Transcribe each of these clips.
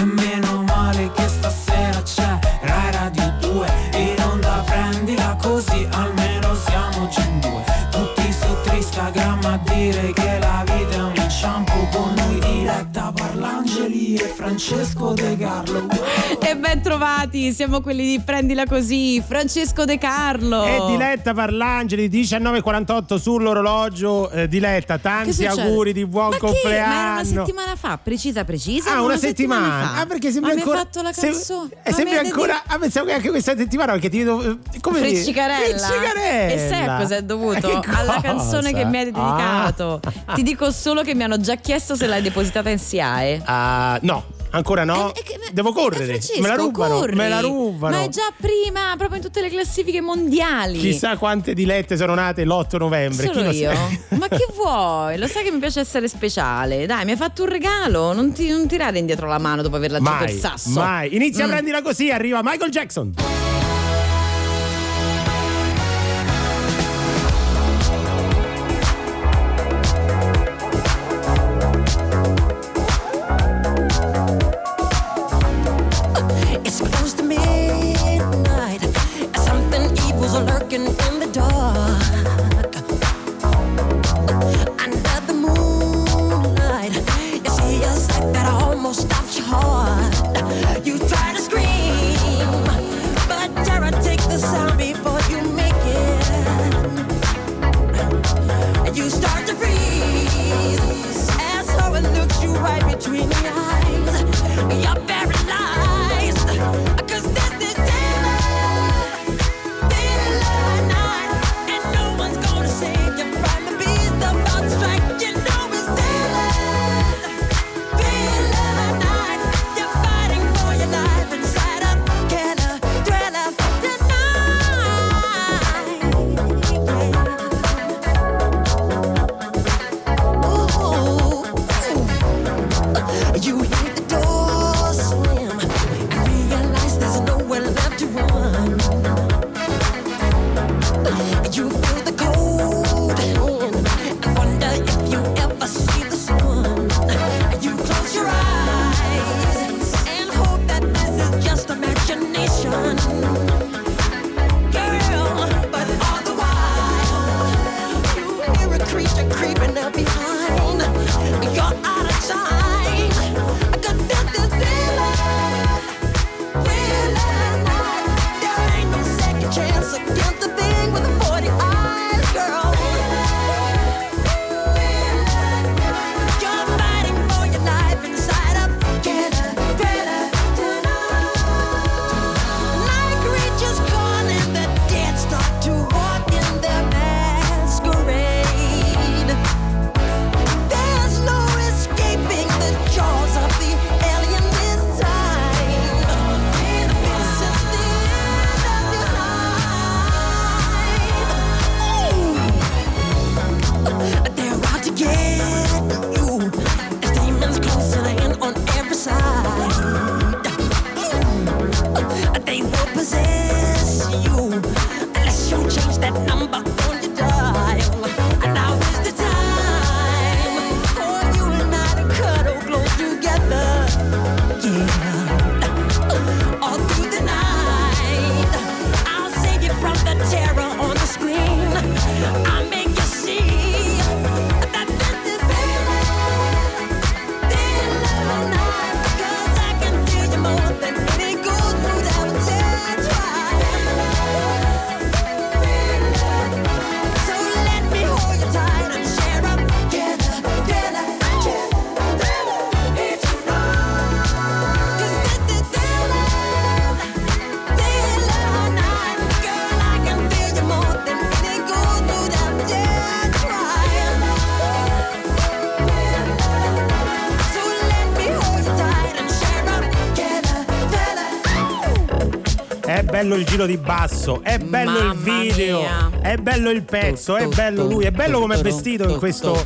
E E ben trovati, siamo quelli di Prendila Così, Francesco De Carlo. E Diletta Parlangeli 19.48 sull'orologio. Eh, Diletta, tanti auguri di buon ma Che? compleanno. Ma era una settimana fa, precisa, precisa. Ah, una, settimana. settimana. fa. Ah, perché sembra ma ancora. hai fatto la sem- canzone. eh, Ma sembra mi hai ancora. Ah, pensavo che anche questa settimana perché ti vedo. eh, Come? Friccicarella. Friccicarella. E sai a cosa è dovuto? Eh, Alla canzone che mi hai dedicato. Ah. Ti dico solo che mi hanno già chiesto se l'hai depositata in SIAE. Ah, no, ancora no. Eh, eh, che- Devo eh, correre. Me la rubano. corri. Me la rubano. Ma è già prima, proprio in tutte le classifiche mondiali. Chissà quante dilette sono nate l'8 novembre. Solo lo io? Ma che vuoi? Lo sai che mi piace essere speciale. Dai, mi hai fatto un regalo. Non, ti, non tirare indietro la mano dopo averla già per Mai, sasso. mai. Inizia Mm. a prendila così, arriva Michael Jackson. Bello il giro di basso, è bello il Mamma video, mia. è bello il pezzo, è bello lui, è bello come è vestito in questo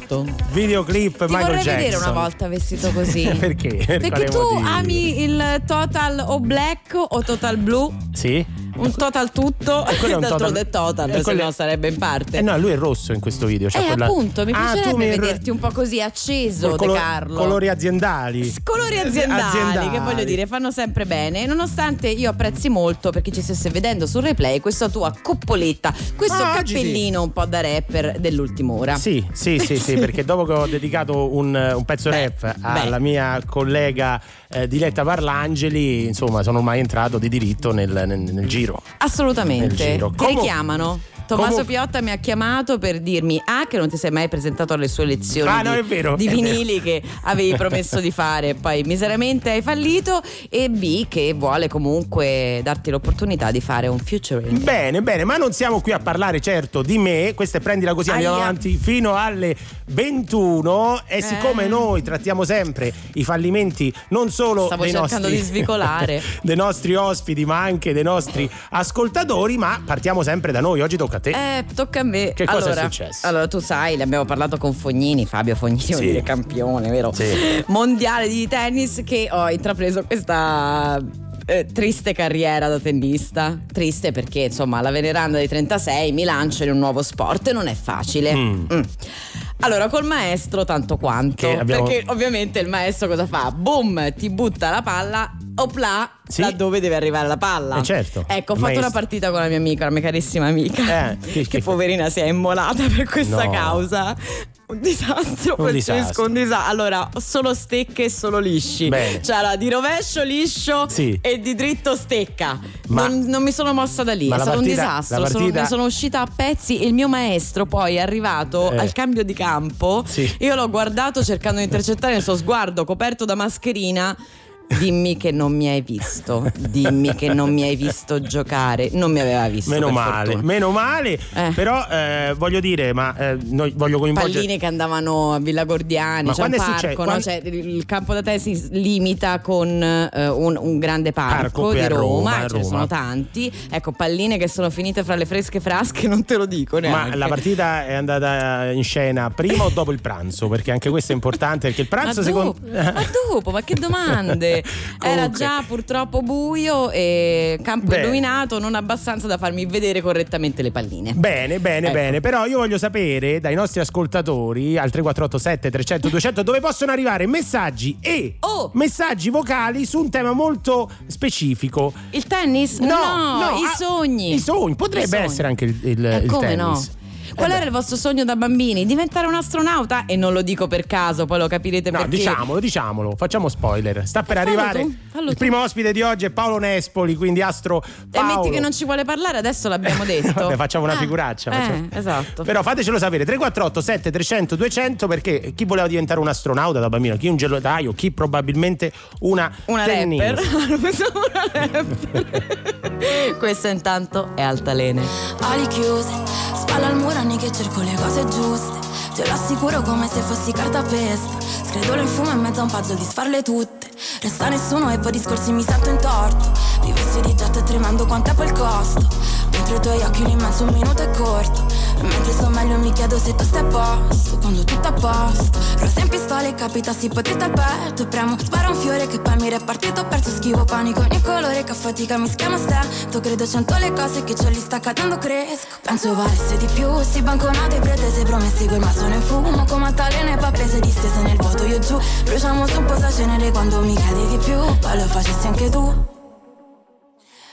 videoclip Ti Michael vorrei Jackson. vedere una volta vestito così. Perché? Per Perché tu motivo? ami il total o black o total blu? Sì? Un total tutto. E quello è un D'altronde è total- total, e se quello no sarebbe in parte. Eh no, lui è rosso in questo video. c'ha Eh, quella- appunto, mi Ah, piacerebbe mi- vederti un po' così acceso, con De colo- Carlo. colori aziendali. Colori aziendali, Aziendali. che voglio dire, fanno sempre bene. Nonostante io apprezzi molto perché ci stesse vedendo sul replay questa tua coppoletta, questo Ah, cappellino un po' da rapper dell'ultima ora. Sì, sì, sì, sì, perché dopo che ho dedicato un, un pezzo Beh, rap alla beh. mia collega eh, Diletta Parlangeli, insomma, sono ormai entrato di diritto nel, nel- nel giro. Nel Assolutamente. giro. Ti Comu- richiamano. Tommaso comu- Piotta mi ha chiamato per dirmi A che non ti sei mai presentato alle sue lezioni Ah, no, di, è vero, di vinili che avevi promesso di fare, poi miseramente hai fallito e B che vuole comunque darti l'opportunità di fare un featuring. Bene, bene, ma non siamo qui a parlare certo di me, questa è prendila così, andiamo avanti fino alle 21 e Eh. siccome noi trattiamo sempre i fallimenti non solo Stavo dei cercando nostri di svicolare. dei nostri ospiti, ma anche dei nostri ascoltatori, ma partiamo sempre da noi, oggi tocca a te. Eh, tocca a me. Che cosa è successo? Allora, tu sai, ne abbiamo parlato con Fognini, Fabio Fognini, Sì. campione, vero? Sì. Mondiale di tennis che ho intrapreso questa eh, triste carriera da tennista. Triste perché, insomma, alla veneranda dei 36 mi lancio in un nuovo sport e non è facile. Mm. Mm. Allora, col maestro tanto quanto. Abbiamo- Perché ovviamente il maestro cosa fa? Boom, ti butta la palla, opla, Sì. laddove deve arrivare la palla. Eh, certo. Ecco, ho fatto una maestro. partita con la mia amica, la mia carissima amica. Eh, che- che, che- poverina si è immolata per questa No. causa. Un disastro, Un pazzesco, disastro. un disastro. Allora, solo stecche e solo lisci. Bene. Cioè, allora, di rovescio liscio Sì. e di dritto stecca. Non, non mi sono mossa da lì, è stato partita- un disastro. Sono, partita- ne sono uscita a pezzi e il mio maestro poi è arrivato Eh. al cambio di campo. Sì. Io l'ho guardato cercando di intercettare il suo sguardo coperto da mascherina. Dimmi che non mi hai visto, dimmi che non mi hai visto giocare. Non mi aveva visto. Meno male, fortuna. meno male, Eh. però eh, voglio dire, ma eh, voglio coinvolgere palline che andavano a Villa Gordiani, Ma un quando parco, successo? no? Quando- Cioè, il campo da tennis si limita con eh, un, un grande parco, Parco di Roma, Roma, a e ce ne Roma. sono tanti. Ecco, palline che sono finite fra le fresche frasche, non te lo dico neanche. Ma la partita è andata in scena prima o dopo il pranzo? Perché anche questo è importante. Perché il Ma pranzo, dopo, secondo ma dopo, ma che domande? Era Comunque. già purtroppo buio e campo Beh. illuminato, non abbastanza da farmi vedere correttamente le palline. Bene, bene, Ecco. bene. Però io voglio sapere dai nostri ascoltatori al 3487 300 200 dove possono arrivare messaggi e Oh! messaggi vocali su un tema molto specifico. Il tennis? No, i ah, sogni. I sogni, potrebbe I sogni. essere anche il, il, Eh, il come tennis. no? Qual Eh era beh. il vostro sogno da bambini? Diventare un astronauta? E non lo dico per caso, poi lo capirete No, perché. diciamolo, diciamolo, facciamo spoiler. Sta per fallo arrivare. tu, fallo il tu. primo ospite di oggi è Paolo Nespoli, quindi Astro E Paolo. metti che non ci vuole parlare, adesso l'abbiamo detto. Vabbè, facciamo una Ah, figuraccia. eh, facciamo- esatto. Però fatecelo sapere 348 7300 200 perché chi voleva diventare un astronauta da bambino, chi un gelataio, chi probabilmente una Una rapper. Una rapper. Questo intanto è altalene. Ali chiuse, spalla al muro anni che cerco le cose giuste. Te lo assicuro come se fossi carta pesta. Scredolo in fumo in mezzo a un puzzle di sfarle tutte. Resta nessuno e poi discorsi mi sento in torto. Vivessi di jet tremando quanto è quel costo. Dentro i tuoi occhi un immenso minuto è corto. Mentre sto meglio mi chiedo se tu stai a posto. Quando tutto a posto. Rosa in pistola e capita si potete. E premo, spara un fiore che poi mi repartito. Perso schivo panico ogni colore che a fatica mi schiama stento. Credo cento le cose che ce li sta cadendo cresco. Penso valesse di più. Si banconate pretese promessi quel ma sono in fumo. Come altalene pappese distese nel vuoto io giù. Bruciamo su un po' sa cenere quando mi chiedi di più. Poi lo facessi anche tu.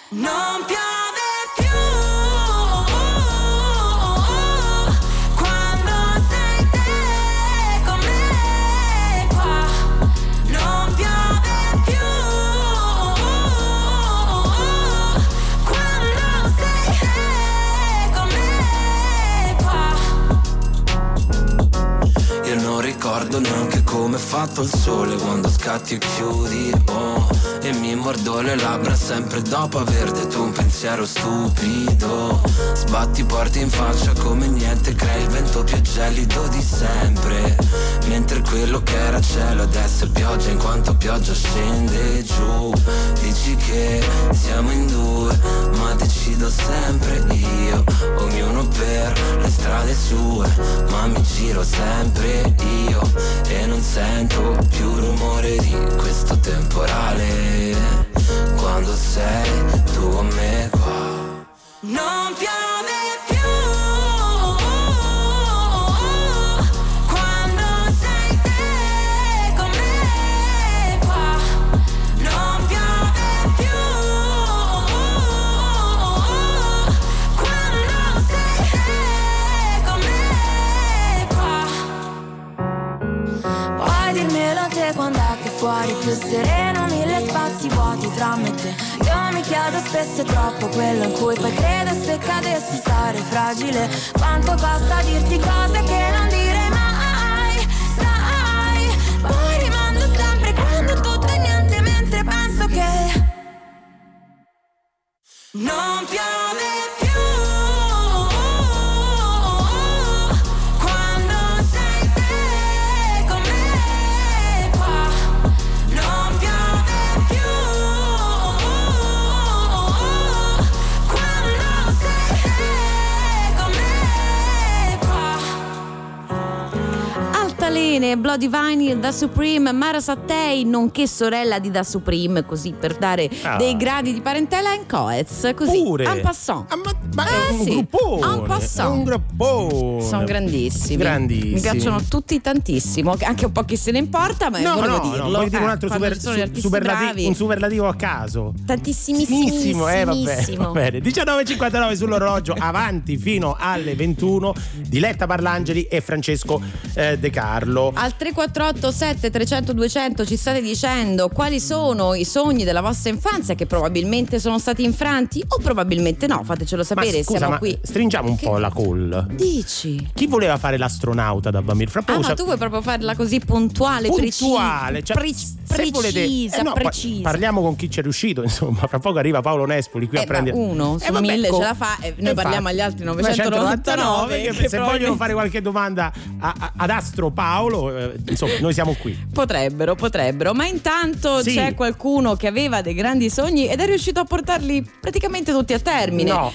Non piove ricordo neanche come è fatto il sole quando scatti e chiudi, oh E mi mordo le labbra sempre dopo aver detto un pensiero stupido. Sbatti porti in faccia come niente, crei il vento più gelido di sempre. Mentre quello che era cielo adesso è pioggia in quanto pioggia scende giù. Dici che siamo in due, ma decido sempre io. Ognuno per le strade sue, ma mi giro sempre io. E non sento più rumore di questo temporale. Quando sei tu con me qua. Non piove più sereno mille spazi vuoti tra me e te. Io mi chiedo spesso troppo quello in cui poi credo se cadessi sarei fragile. Quanto costa dirti cose che non direi mai? Sai, poi rimando sempre quando tutto è niente mentre penso che non piove più Altalene, Bloody Vinyl, Da Supreme, Mara Sattei, nonché sorella di Da Supreme, così per dare Ah. dei gradi di parentela in Coez, così, Pure. en passant. Ah, ma, ma Eh, è un sì. gruppone. En passant. È un gruppone. Sono grandissimi. Grandissimi. Mi piacciono tutti tantissimo, anche un po' chi se ne importa, ma No, volevo no, dirlo. no, vuoi dire un Eh, altro quando super- su- superlati- un superlativo a caso? Tantissimissimo. eh, vabbè, va bene. 19.59 sull'orologio, avanti fino alle 21. Diletta Parlangeli e Francesco eh, De Carlo. Al 348 7300 200 ci state dicendo quali sono i sogni della vostra infanzia che probabilmente sono stati infranti o probabilmente no, fatecelo Ma sapere, scusa, siamo ma qui. stringiamo un Che- po' la call. Dici? Chi voleva fare l'astronauta da bambino? Fra Ah, poco ma sa- tu vuoi proprio farla così puntuale, puntuale, precisa, cioè, pre- se volete- precisa, eh no, pa- precisa. parliamo con chi ci è riuscito, insomma. Fra poco arriva Paolo Nespoli qui Eh, a prendere. ma uno Eh, su vabbè, mille ce la fa e noi parliamo agli altri 999 che che se vogliono probabilmente- fare qualche domanda a- a- ad Astro Paolo, eh, insomma, noi siamo qui. Potrebbero, potrebbero, ma intanto Sì. c'è qualcuno che aveva dei grandi sogni ed è riuscito a portarli praticamente tutti a termine. No,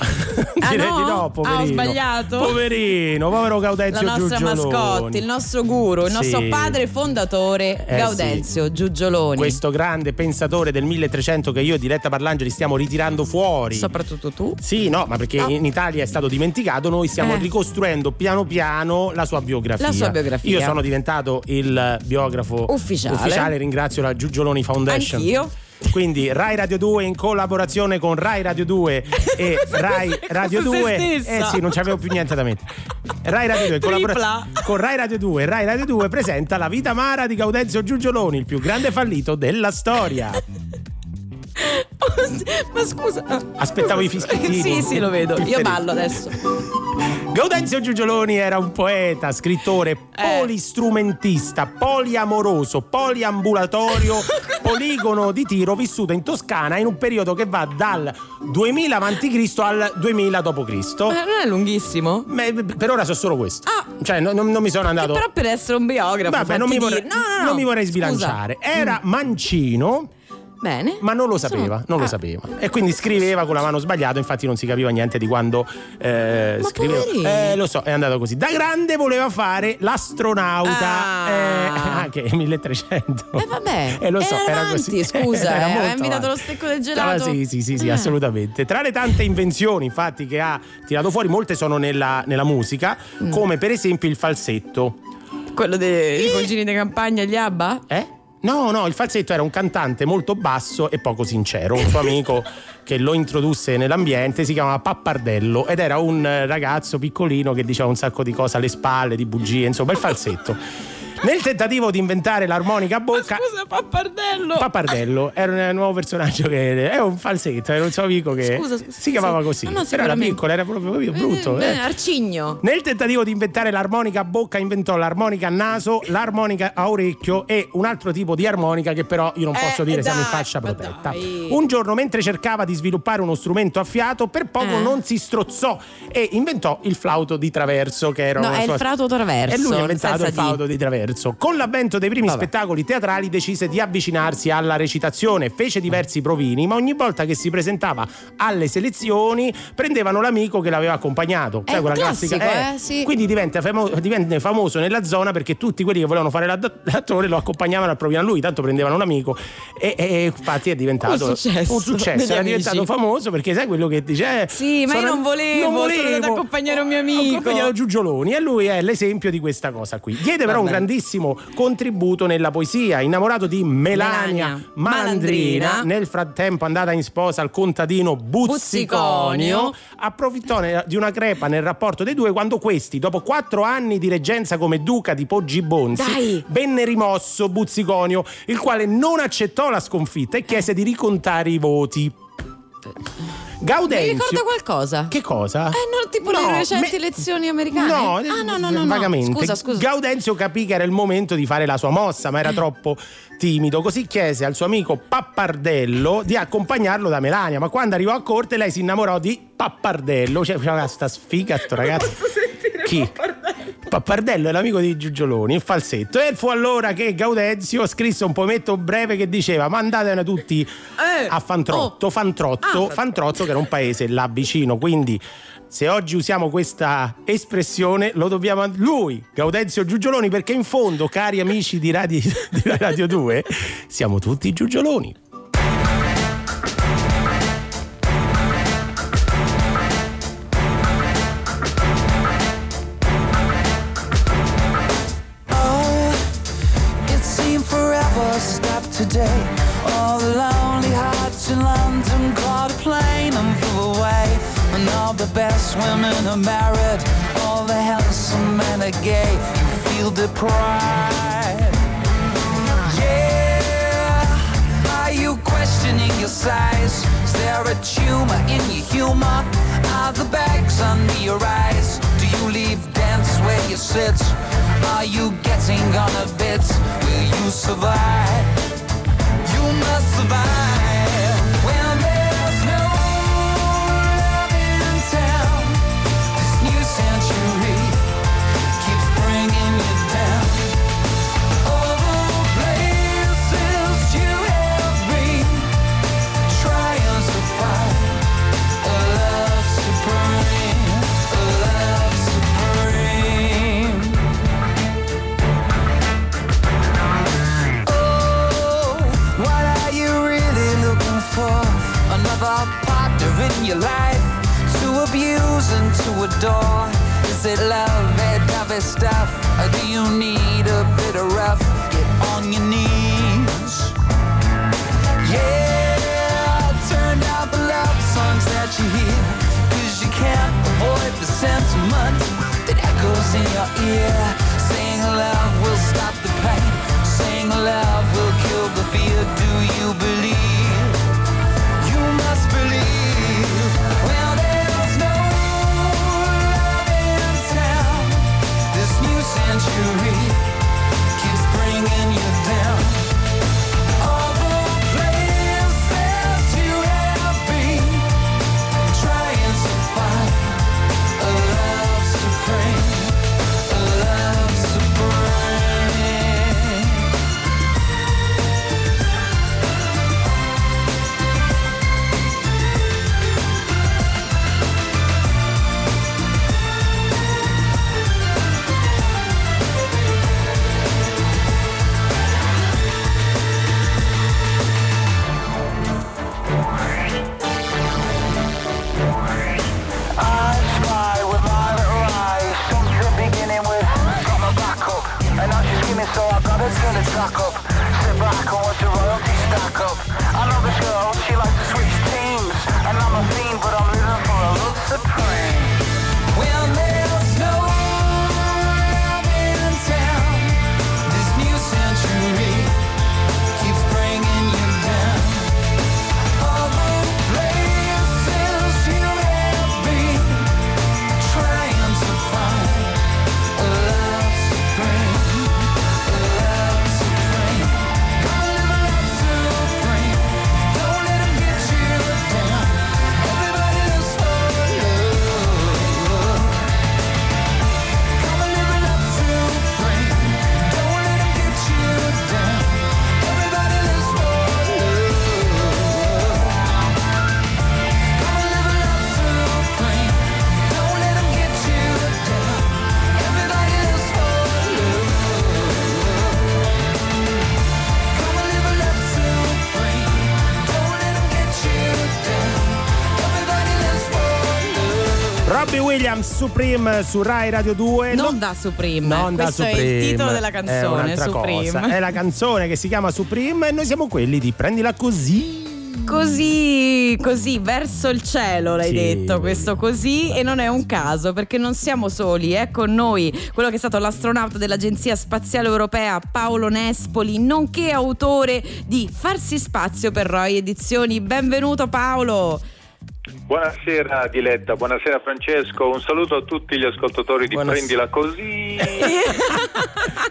Ah, direi no? di no, Ah, ho poverino. sbagliato? Poverino, povero La Gaudenzio nostra Giugioloni. mascotte, il nostro guru, il Sì. nostro padre fondatore Eh, Gaudenzio Giugioloni. Questo grande pensatore del 1300 che io e Diletta Parlangeli stiamo ritirando fuori. Soprattutto tu. Sì, no, ma perché No. in Italia è stato dimenticato, noi stiamo Eh. ricostruendo piano piano la sua biografia. La sua biografia. Io sono diventato il biografo Ufficiale. ringrazio la Giugioloni Foundation. Anch'io. Quindi Rai Radio 2 in collaborazione con Rai Radio 2 e Rai Radio Su se 2 stessa. Eh sì, non c'avevo più niente da mettere. Rai Radio 2 in collaborazione con Rai Radio 2 Rai Radio 2 presenta La vita amara di Gaudenzio Giugioloni, il più grande fallito della storia. Ma scusa. Aspettavo i fischiettini. sì, sì, lo vedo. Io ballo adesso. Gaudenzio Giugioloni era un poeta, scrittore, Eh. polistrumentista, poliamoroso, poliambulatorio, poligono di tiro vissuto in Toscana in un periodo che va dal 2000 a.C. al 2000 d.C. Ma non è lunghissimo? Ma per ora so solo questo. Ah. Cioè, non, non- mi sono Che andato. però per essere un biografo. Vabbè, non mi, vorrei, No, no, no. non mi vorrei Scusa. sbilanciare. Era mancino, Bene. ma non lo Sono- sapeva, non lo Ah. sapeva. E quindi scriveva con la mano sbagliata, infatti non si capiva niente di quando eh, Ma scriveva. poverino. Eh, lo so, è andato così. Da grande voleva fare l'astronauta. Ah. Eh, anche 1300. Eh vabbè. Eh, lo so, Era era avanti, così. scusa, Era eh, aveva invitato lo stecco del gelato. sì, sì, sì, sì, Eh. assolutamente. Tra le tante invenzioni, infatti, che ha tirato fuori, molte sono nella, nella musica, Mm. come per esempio il falsetto. Quello dei cugini di campagna, gli Abba? Eh? No, no, il falsetto era un cantante molto basso e poco sincero, un suo amico che lo introdusse nell'ambiente, si chiamava Pappardello ed era un ragazzo piccolino che diceva un sacco di cose alle spalle, di bugie, insomma, il falsetto. Nel tentativo di inventare l'armonica a bocca, Scusa, pappardello. Pappardello era un nuovo personaggio che è un falsetto, era un suo amico che Scusa, scusa, si chiamava sì. così. No, Però era piccolo, era proprio capito, brutto. Eh, eh. eh, Arcigno. Nel tentativo di inventare l'armonica a bocca inventò l'armonica a naso, l'armonica a orecchio e un altro tipo di armonica che però io non Eh, posso dire siamo in fascia protetta. dai. Un giorno mentre cercava di sviluppare uno strumento a fiato per poco Eh. non si strozzò e inventò il flauto di traverso che era No, è il flauto traverso, E lui ha inventato il flauto D. di traverso. Diverso. Con l'avvento dei primi Vabbè. spettacoli teatrali decise di avvicinarsi alla recitazione, fece diversi provini, ma ogni volta che si presentava alle selezioni prendevano l'amico che l'aveva accompagnato. È quella classico, classica eh, sì. Quindi diventa, famo- divenne famoso nella zona perché tutti quelli che volevano fare l'attore lo accompagnavano al provino a lui, tanto prendevano un amico e, e infatti è diventato Un successo un successo, era amici. diventato famoso perché sai quello che dice eh, Sì, ma io sono- non volevo, sono andato ad accompagnare un mio amico. Ho accompagnato Giugioloni e lui è l'esempio di questa cosa qui. Diede però un Vabbè. Grandissimo contributo nella poesia, innamorato di Melania, Melania Malandrina, Malandrina. nel frattempo andata in sposa al contadino Buzziconio, approfittò di una crepa nel rapporto dei due quando questi, dopo quattro anni di reggenza come duca di Poggibonsi, Dai. venne rimosso Buzziconio, il quale non accettò la sconfitta e chiese di ricontare i voti. Mi Gaudenzio ricorda qualcosa? che cosa? Eh, non tipo No, le recenti me- elezioni americane? No, ah, no, no, no, no. vagamente. Scusa, scusa. Gaudenzio capì che era il momento di fare la sua mossa, ma era troppo timido. Così chiese al suo amico Pappardello di accompagnarlo da Melania. Ma quando arrivò a corte, lei si innamorò di Pappardello. Cioè, faceva sta sfiga, sto ragazzo. Chi? Pappardello è l'amico di Giugioloni, in falsetto. E fu allora che Gaudenzio scrisse un poemetto breve che diceva: Mandatene tutti Eh, a Fantrotto, oh. Fantrotto, Ah, Fantrotto che era un paese là vicino. Quindi, se oggi usiamo questa espressione, lo dobbiamo a lui, Gaudenzio Giugioloni, perché in fondo, cari amici di Radio, di Radio 2, siamo tutti Giugioloni. Best women are married, all the handsome men are gay. You feel deprived. Yeah, are you questioning your size? Is there a tumor in your humor? Are the bags under your eyes? Do you leave dance where you sit? Are you getting on a bit? Will you survive? You must survive Supreme su Rai Radio 2. Non da Supreme. Non da Questo Supreme. è il titolo della È canzone, un'altra Supreme. cosa. È la canzone che si chiama Supreme e noi siamo quelli di Prendila così. Così, così, verso il cielo l'hai Sì. detto questo così e non è un caso perché non siamo soli, è con noi quello che è stato l'astronauta dell'Agenzia Spaziale Europea Paolo Nespoli, nonché autore di Farsi Spazio per Roy Edizioni. Benvenuto Paolo! Buonasera Diletta, buonasera Francesco, un saluto a tutti gli ascoltatori di Buonasera. Prendila Così.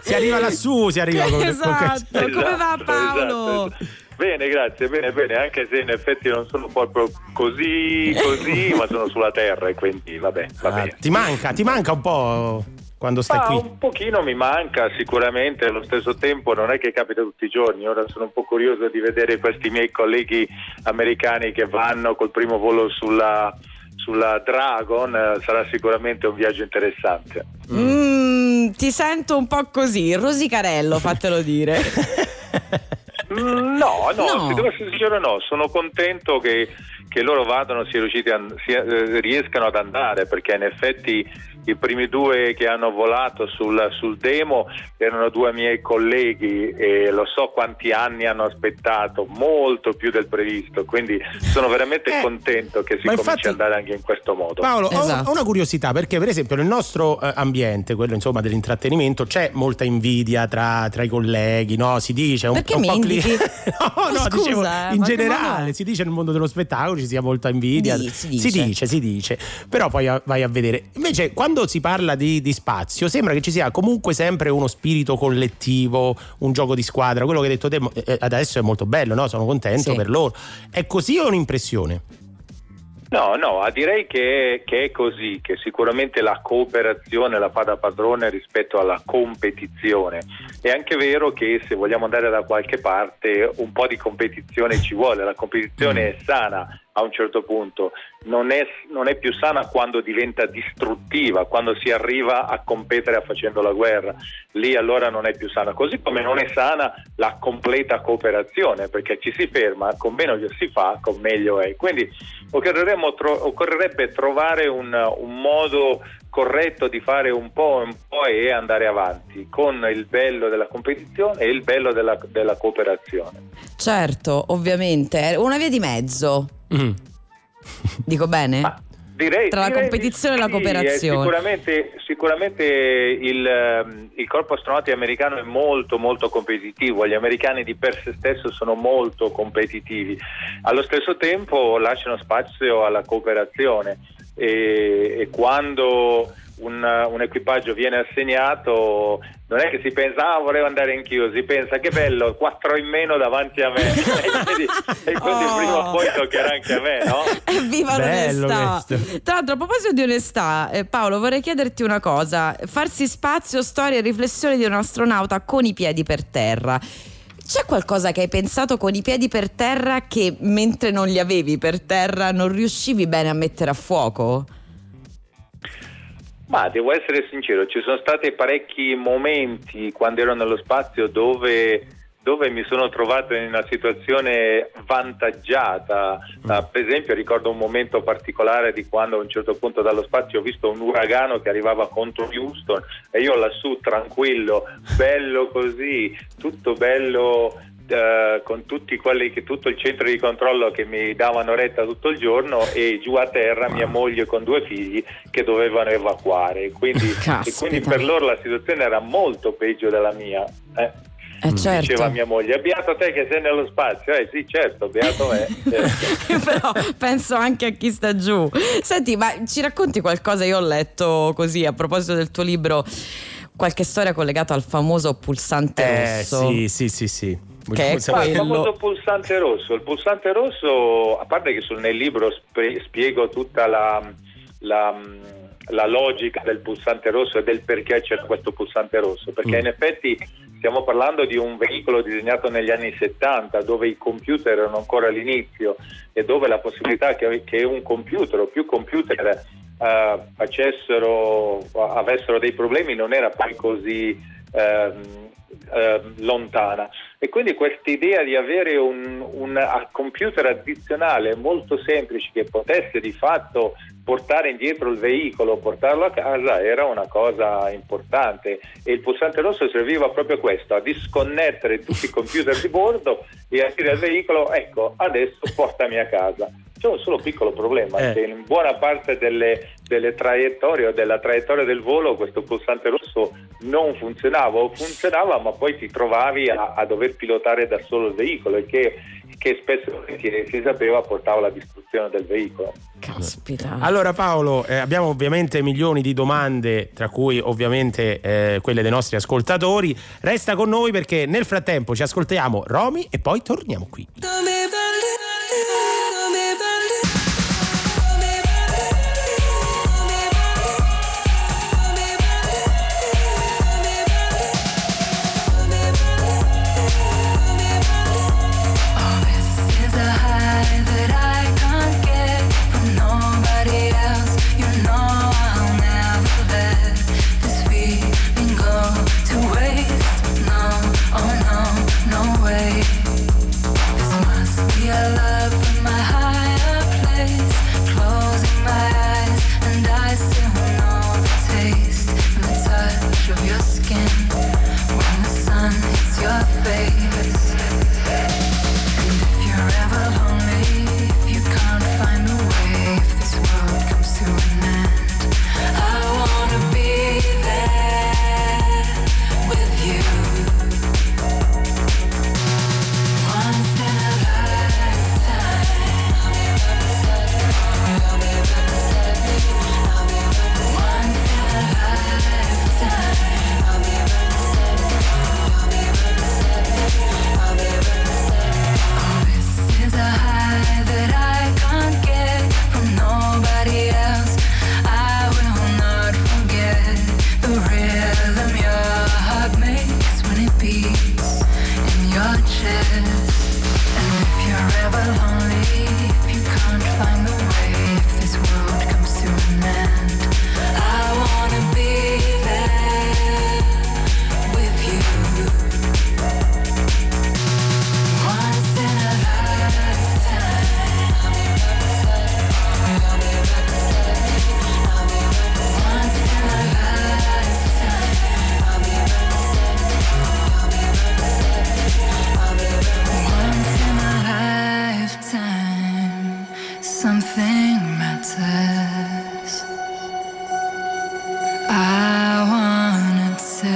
Si arriva lassù, si arriva con esatto, come va Esatto, Paolo? esatto. Bene, grazie, bene, bene, anche se in effetti non sono proprio così, così, ma sono sulla terra e quindi vabbè, va Ah, bene. ti manca, ti manca un po' quando stai Ma qui. un pochino mi manca sicuramente, allo stesso tempo non è che capita tutti i giorni, ora sono un po' curioso di vedere questi miei colleghi americani che vanno col primo volo sulla, sulla Dragon, sarà sicuramente un viaggio interessante. Mm, ti sento un po' così, rosicarello, fatelo dire. Mm, No, no, No. se devo essere sincero no, sono contento che, che loro vadano, riusciti a, sia- eh, riescano ad andare perché in effetti i primi due che hanno volato sul, sul demo erano due miei colleghi e lo so quanti anni hanno aspettato, molto più del previsto, quindi sono veramente Eh, contento che si cominci infatti- ad andare anche in questo modo. Paolo, ho- Esatto. ho, una curiosità perché per esempio nel nostro eh, ambiente, quello insomma dell'intrattenimento, c'è molta invidia tra, tra i colleghi, no? Si dice un, Perché un po' cli- no, no, Scusa, dicevo, eh, in generale si dice nel mondo dello spettacolo ci sia molta invidia. Di- si si dice. dice, si dice. Però poi vai a vedere. Invece quando si parla di, di spazio sembra che ci sia comunque sempre uno spirito collettivo, un gioco di squadra. Quello che hai detto te eh, adesso è molto bello, no? Sono contento Sì. per loro. È così o è un'impressione? No, no, direi che, che è così, che sicuramente la cooperazione la fa da padrone rispetto alla competizione. È anche vero che se vogliamo andare da qualche parte un po' di competizione ci vuole, la competizione è sana a un certo punto, non è, non è più sana quando diventa distruttiva, quando si arriva a competere facendo la guerra, lì allora non è più sana, così come non è sana la completa cooperazione, perché ci si ferma, con meno si fa, con meglio è. Quindi occorrerebbe trovare un, un modo corretto di fare un po' un po' e andare avanti con il bello della competizione e il bello della, della cooperazione. Certo, ovviamente, una via di mezzo. Mm. Dico bene? Ma direi, Tra la competizione di e la sì, cooperazione. Sicuramente, sicuramente il, ehm, il corpo astronauti americano è molto molto competitivo, gli americani di per sé stesso sono molto competitivi, allo stesso tempo lasciano spazio alla cooperazione. E, e quando un, un equipaggio viene assegnato non è che si pensa ah volevo andare anch'io, si pensa che bello, quattro in meno davanti a me e quindi, e quindi Oh. prima o poi toccherà anche a me, no? Viva Bello l'onestà! questo. Tra l'altro, a proposito di onestà, eh, Paolo, vorrei chiederti una cosa: farsi spazio, storia e riflessione di un astronauta con i piedi per terra. C'è qualcosa che hai pensato con i piedi per terra che mentre non li avevi per terra non riuscivi bene a mettere a fuoco? Ma devo essere sincero, ci sono stati parecchi momenti quando ero nello spazio dove, dove mi sono trovato in una situazione vantaggiata. Ah, per esempio ricordo un momento particolare di quando a un certo punto dallo spazio ho visto un uragano che arrivava contro Houston e io lassù tranquillo, bello così, tutto bello eh, con tutti quelli che tutto il centro di controllo che mi davano retta tutto il giorno e giù a terra mia moglie con due figli che dovevano evacuare quindi, e quindi per loro la situazione era molto peggio della mia eh. Eh certo. diceva mia moglie beato te che sei nello spazio eh sì certo beato me certo. Però penso anche a chi sta giù. Senti, ma ci racconti qualcosa? Io ho letto così a proposito del tuo libro qualche storia collegata al famoso pulsante Eh, rosso. sì, sì, sì, sì. Che è Ma il quello. famoso pulsante rosso, il pulsante rosso, a parte che sul- nel libro spiego tutta la, la, la logica del pulsante rosso e del perché c'è questo pulsante rosso, perché Mm. in effetti stiamo parlando di un veicolo disegnato negli anni 70 dove i computer erano ancora all'inizio e dove la possibilità che, che un computer o più computer eh, facessero, avessero dei problemi non era poi così ehm, ehm, lontana. E quindi questa idea di avere un, un a- computer addizionale molto semplice che potesse di fatto portare indietro il veicolo, portarlo a casa era una cosa importante e il pulsante rosso serviva proprio a questo, a disconnettere tutti i computer di bordo e a dire al veicolo ecco adesso portami a casa. C'è un solo piccolo problema, Eh. che in buona parte delle, delle traiettorie o della traiettoria del volo questo pulsante rosso non funzionava o funzionava ma poi ti trovavi a, a dover pilotare da solo il veicolo e che, che spesso si, si sapeva portava alla distruzione del veicolo. Caspita. Allora Paolo, eh, abbiamo ovviamente milioni di domande, tra cui ovviamente eh, quelle dei nostri ascoltatori. Resta con noi perché nel frattempo ci ascoltiamo Romy e poi torniamo qui. Is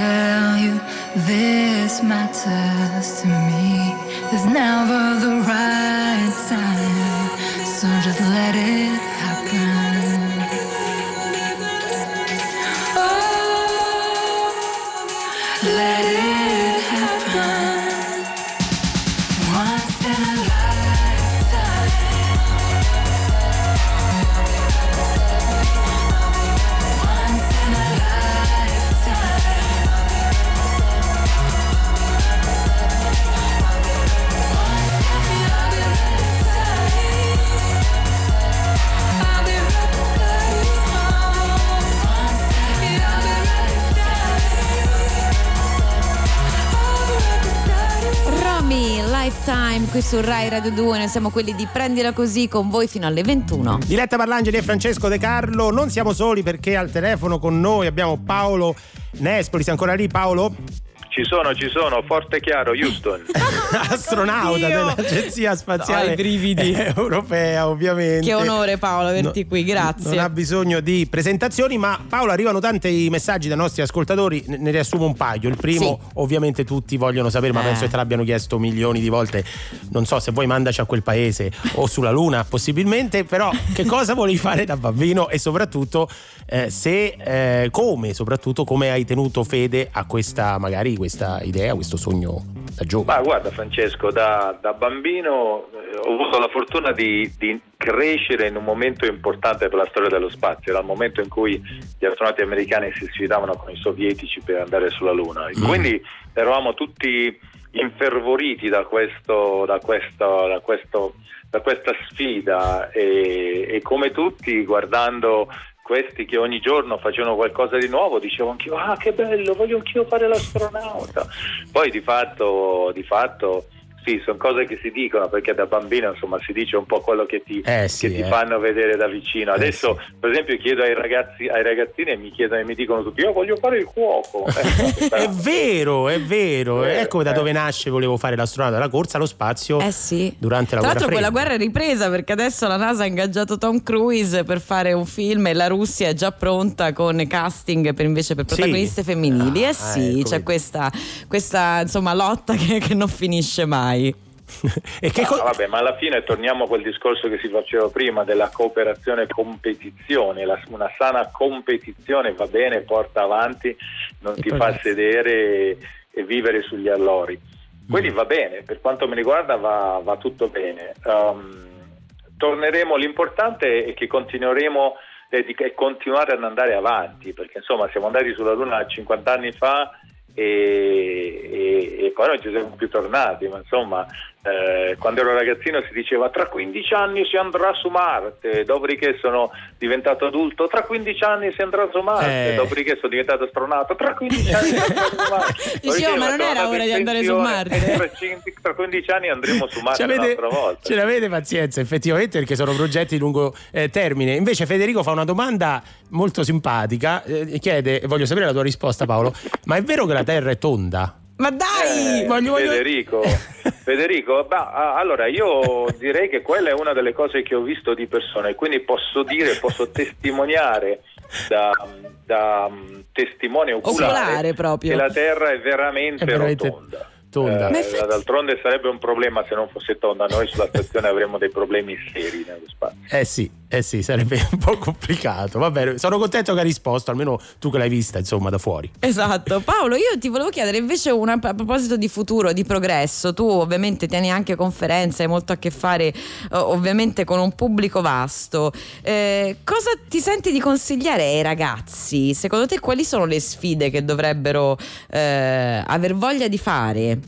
tell you this matters to me. There's never the right time, so just let it qui su Rai Radio 2, noi siamo quelli di Prendila Così con voi fino alle 21. Diletta Parlangeli e Francesco De Carlo, non siamo soli perché al telefono con noi abbiamo Paolo Nespoli, sei ancora lì Paolo? Ci sono, ci sono, forte e chiaro, Houston. Astronauta Oddio. dell'Agenzia Spaziale brividi. Europea ovviamente. Che onore Paolo averti No- qui, grazie. Non ha bisogno di presentazioni, ma Paolo arrivano tanti messaggi dai nostri ascoltatori, ne ne riassumo un paio. Il primo, Sì. ovviamente tutti vogliono sapere, ma Eh. penso che te l'abbiano chiesto milioni di volte. Non so se vuoi mandaci a quel paese o sulla Luna, possibilmente, però che cosa volevi fare da bambino e soprattutto eh, se eh, come, soprattutto come hai tenuto fede a questa magari questa idea, questo sogno da giovane. Ma guarda Francesco, da, da bambino eh, ho avuto la fortuna di, di crescere in un momento importante per la storia dello spazio, era il momento in cui gli astronauti americani si sfidavano con i sovietici per andare sulla Luna. E Mm. Quindi eravamo tutti infervoriti da, questo, da, questo, da, questo, da questa sfida e, e come tutti guardando questi che ogni giorno facevano qualcosa di nuovo, dicevo anch'io, ah che bello, voglio anch'io fare l'astronauta. Poi di fatto, di fatto sì, sono cose che si dicono perché da bambino insomma si dice un po' quello che ti, Eh, sì, che ti eh. fanno vedere da vicino. Eh, Adesso, sì. per esempio, chiedo ai ragazzi, ai ragazzini e mi chiedono e mi dicono tutti: Io voglio fare il cuoco. Eh, È vero, è vero. Vero, Ecco da eh. dove nasce volevo fare l'astronauta, la corsa allo spazio Eh sì. durante la Tra guerra l'altro quella guerra è ripresa perché adesso la NASA ha ingaggiato Tom Cruise per fare un film e la Russia è già pronta con casting per invece per Sì. protagoniste femminili. Ah, eh sì, ecco, c'è questa, questa insomma lotta che, che non finisce mai. e che Ah, co- vabbè, ma alla fine torniamo a quel discorso che si faceva prima della cooperazione e competizione. La- una sana competizione va bene, porta avanti, non I ti fa progressi. sedere e, e vivere sugli allori. Quindi va bene, per quanto mi riguarda va, va tutto bene. Um, torneremo, l'importante è che continueremo e di- e continuare ad andare avanti, perché insomma siamo andati sulla Luna 50 anni fa e, e- e poi non ci siamo più tornati, ma insomma eh, quando ero ragazzino si diceva tra 15 anni si andrà su Marte, dopodiché sono diventato adulto, tra 15 anni si andrà su Marte, Eh. dopodiché sono diventato astronauta, tra 15 anni si andrà su Marte. Dicevo, ma non era ora di andare su Marte. e Tra, cin- tra 15 anni andremo su Marte un'altra volta. ce l'avete pazienza, effettivamente, perché sono progetti di lungo eh, termine. Invece Federico fa una domanda molto simpatica, eh, chiede, voglio sapere la tua risposta Paolo, ma è vero che la Terra è tonda? Ma dai! Eh, voglio- voglio- Federico, Federico bah, ah, allora io direi che quella è una delle cose che ho visto di persona e quindi posso dire, posso testimoniare da, da, mm, testimone oculare, Oculare proprio. che la Terra è veramente, È veramente rotonda. tonda. Eh, infatti- d'altronde sarebbe un problema se non fosse tonda, noi sulla stazione avremmo dei problemi seri nello spazio. Eh sì, eh sì, sarebbe un po' complicato. Va bene, sono contento che hai risposto, almeno tu che l'hai vista, insomma, da fuori. Esatto, Paolo, io ti volevo chiedere invece una, a proposito di futuro, di progresso, tu ovviamente tieni anche conferenze, hai molto a che fare eh, ovviamente con un pubblico vasto, Eh, cosa ti senti di consigliare ai ragazzi? Secondo te quali sono le sfide che dovrebbero eh, aver voglia di fare?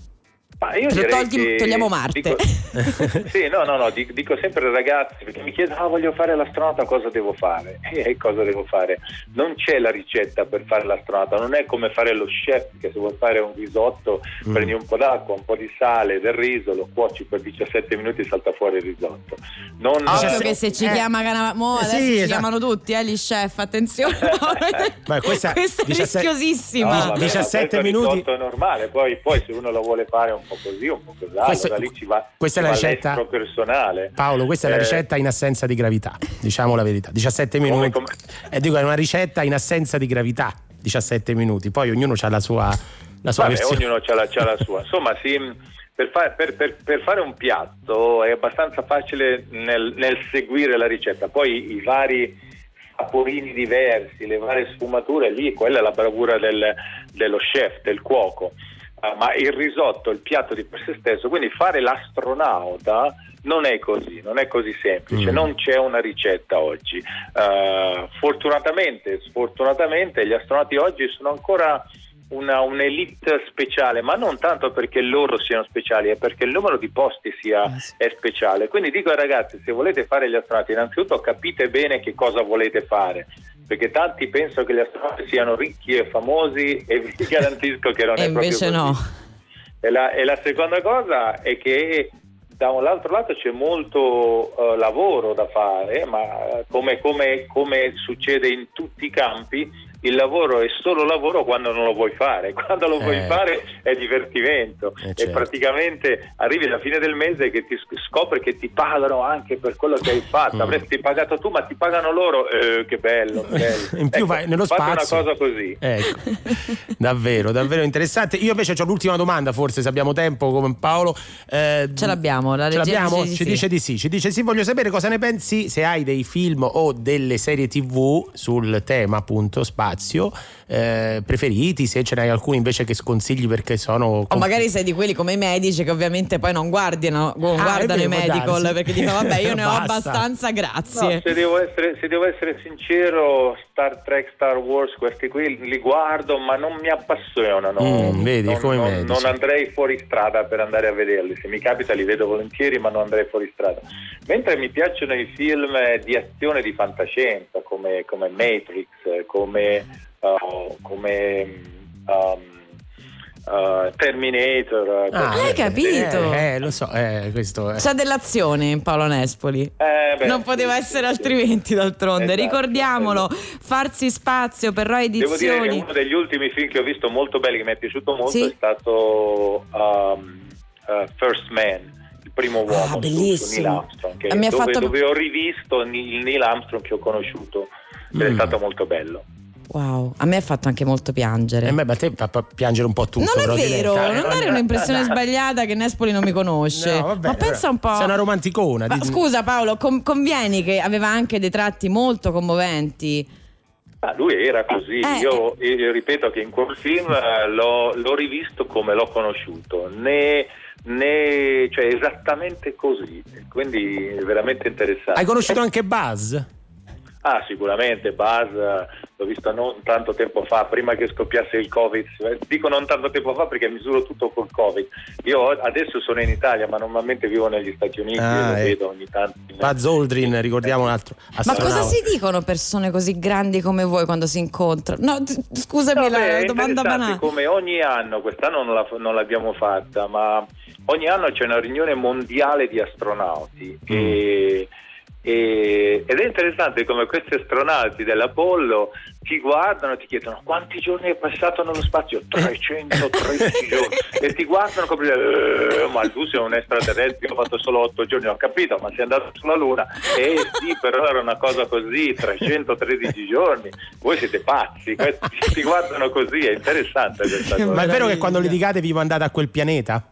Ma io Tro- direi tolti- che- togliamo Marte. dico- sì, no, no, no, dico, dico sempre ai ragazzi perché mi chiedono, ah, voglio fare l'astronauta, cosa devo fare? E cosa devo fare? Non c'è la ricetta per fare l'astronauta, non è come fare lo chef, che se vuoi fare un risotto Mm. prendi un po' d'acqua, un po' di sale, del riso, lo cuoci per 17 minuti e salta fuori il risotto. Non, Occhio Eh, che se ci eh, chiama Cana- mo eh, adesso sì, ci esatto. chiamano tutti, eh, gli chef, attenzione. Ma questa- Questa è 17 rischiosissima. No, vabbè, ma 17 questo minuti. risotto è normale, poi, poi se uno lo vuole fare un po' così, un po' così, Questo- allora lì ci va, questa è la ricetta- personale. Paolo, questa è la Eh, ricetta in assenza di gravità, diciamo la verità. 17 Come- minuti. come- E dico, è una ricetta in assenza di gravità, 17 minuti. Poi ognuno ha la sua, la sua Vabbè, versione. ognuno ha la, la sua. Insomma, sì, per, fa- per- per- per fare un piatto è abbastanza facile nel, nel seguire la ricetta. Poi i vari saporini diversi, le varie sfumature, lì quella è la bravura del- dello chef, del cuoco. Ah, ma il risotto, il piatto di per sé stesso, quindi fare l'astronauta non è così, non è così semplice, Mm. non c'è una ricetta oggi. Eh, fortunatamente, sfortunatamente, gli astronauti oggi sono ancora una, un'elite speciale, ma non tanto perché loro siano speciali, è perché il numero di posti sia, sì. è speciale. Quindi dico ai ragazzi, se volete fare gli astronauti, innanzitutto capite bene che cosa volete fare. Perché tanti pensano che gli astronauti siano ricchi e famosi e vi garantisco che non E è proprio invece così. no. E la, e la seconda cosa è che da un altro lato c'è molto eh, lavoro da fare, ma come, come- come succede in tutti i campi, il lavoro è solo lavoro quando non lo vuoi fare, quando lo vuoi Eh. fare è divertimento Eh, e certo. praticamente arrivi alla fine del mese che ti sc- scopri che ti pagano anche per quello che hai fatto, Mm. avresti pagato tu ma ti pagano loro, Eh, che bello, bello. In più Ecco, vai nello spazio. una cosa così. Ecco, davvero, davvero interessante. Io invece ho l'ultima domanda, forse se abbiamo tempo, come Paolo. Eh, Ce l'abbiamo, la Ce l'abbiamo? dice di Ci dice di sì. Ci dice sì. Voglio sapere cosa ne pensi se hai dei film o delle serie TV sul tema appunto spazio spazio, eh, preferiti, se ce n'hai alcuni invece che sconsigli perché sono... O magari sei di quelli come i medici che ovviamente poi non guardano, non Ah, guardano i medical darsi. perché dicono vabbè io ne ho Basta. abbastanza, No, grazie. se devo, essere, se devo essere sincero, Star Trek, Star Wars, questi qui li guardo, ma non mi appassionano. Mm, vedi, non, come non- non andrei fuori strada per andare a vederli. Se mi capita li vedo volentieri, ma non andrei fuori strada. Mentre mi piacciono i film di azione di fantascienza, come, come Matrix, come, uh, come um, uh, Terminator. Ah, hai del capito? genere. Eh, lo so, eh, questo è... C'è dell'azione Paolo Nespoli. Eh, beh, non poteva sì, essere sì, altrimenti d'altronde. Esatto, Ricordiamolo, esatto. farsi spazio per Rai Devo dire che Edizioni. uno degli ultimi film che ho visto molto belli, che mi è piaciuto molto, Sì. è stato um, uh, First Man, il primo uomo su- su, bellissimo. Neil Armstrong, che- Ah, mi dove, fatto- dove ho rivisto il Neil Armstrong che ho conosciuto, ed è Mm. stato molto bello. Wow, a me ha fatto anche molto piangere. Eh, beh, ma te fa piangere un po' tutto. non è però, vero, Diletta, eh, non dare eh, un'impressione eh, sbagliata che Nespoli non mi conosce. No, vabbè, ma pensa un po'. Sei una romanticona. Ma scusa Paolo, com- convieni che aveva anche dei tratti molto commoventi. Ah, lui era così, Eh, io, io ripeto che in quel film l'ho, l'ho rivisto come l'ho conosciuto, né, né- cioè esattamente così, quindi è veramente interessante. Hai conosciuto anche Buzz? Ah, sicuramente, Buzz eh, l'ho visto non tanto tempo fa, prima che scoppiasse il Covid. Eh, Dico non tanto tempo fa perché misuro tutto col Covid. Io adesso sono in Italia, ma normalmente vivo negli Stati Uniti Ah, e lo ecco. vedo ogni tanto. Buzz Aldrin, ricordiamo un altro Ma cosa si dicono persone così grandi come voi quando si incontrano? No, scusami No, beh, la è domanda banale. come ogni anno, quest'anno non, la- non l'abbiamo fatta, ma ogni anno c'è una riunione mondiale di astronauti Mm. e- e- ed è interessante come questi astronauti dell'Apollo ti guardano e ti chiedono quanti giorni hai passato nello spazio? 313 giorni e ti guardano come dire, "Eh, ma tu sei un extraterrestre, io ho fatto solo 8 giorni, ho capito, ma sei andato sulla Luna? Eh sì, però era una cosa così, 313 giorni, voi siete pazzi, questi ti guardano così, è interessante questa cosa. Ma è vero che quando litigate vi mandate a quel pianeta?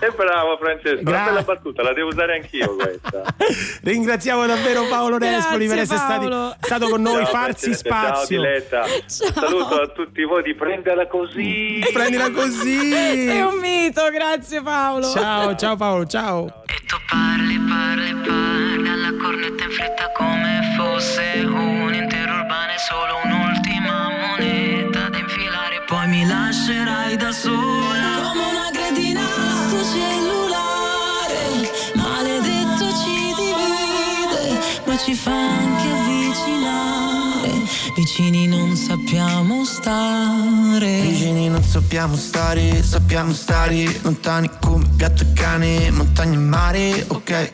è bravo Francesco, una Gra- bella battuta, la devo usare anch'io questa. Ringraziamo davvero Paolo Grazie, Nespoli per essere stati- Paolo. stato con noi. Ciao, farsi Ciao spazio. Diletta, Ciao. saluto a tutti voi di prenderla così. Prendila così. Sei un mito, grazie Paolo. Ciao, ciao Paolo, ciao. E tu parli, parli, parli alla cornetta in fretta come fosse un intero urbano e solo un'ultima moneta da infilare. Poi mi lascerai da sola. Come una cretina sto cellulare Maledetto ci divide Ma ci fa anche Vicini non sappiamo stare Vicini non sappiamo stare, sappiamo stare lontani come gatto e cane, montagna e mare, ok.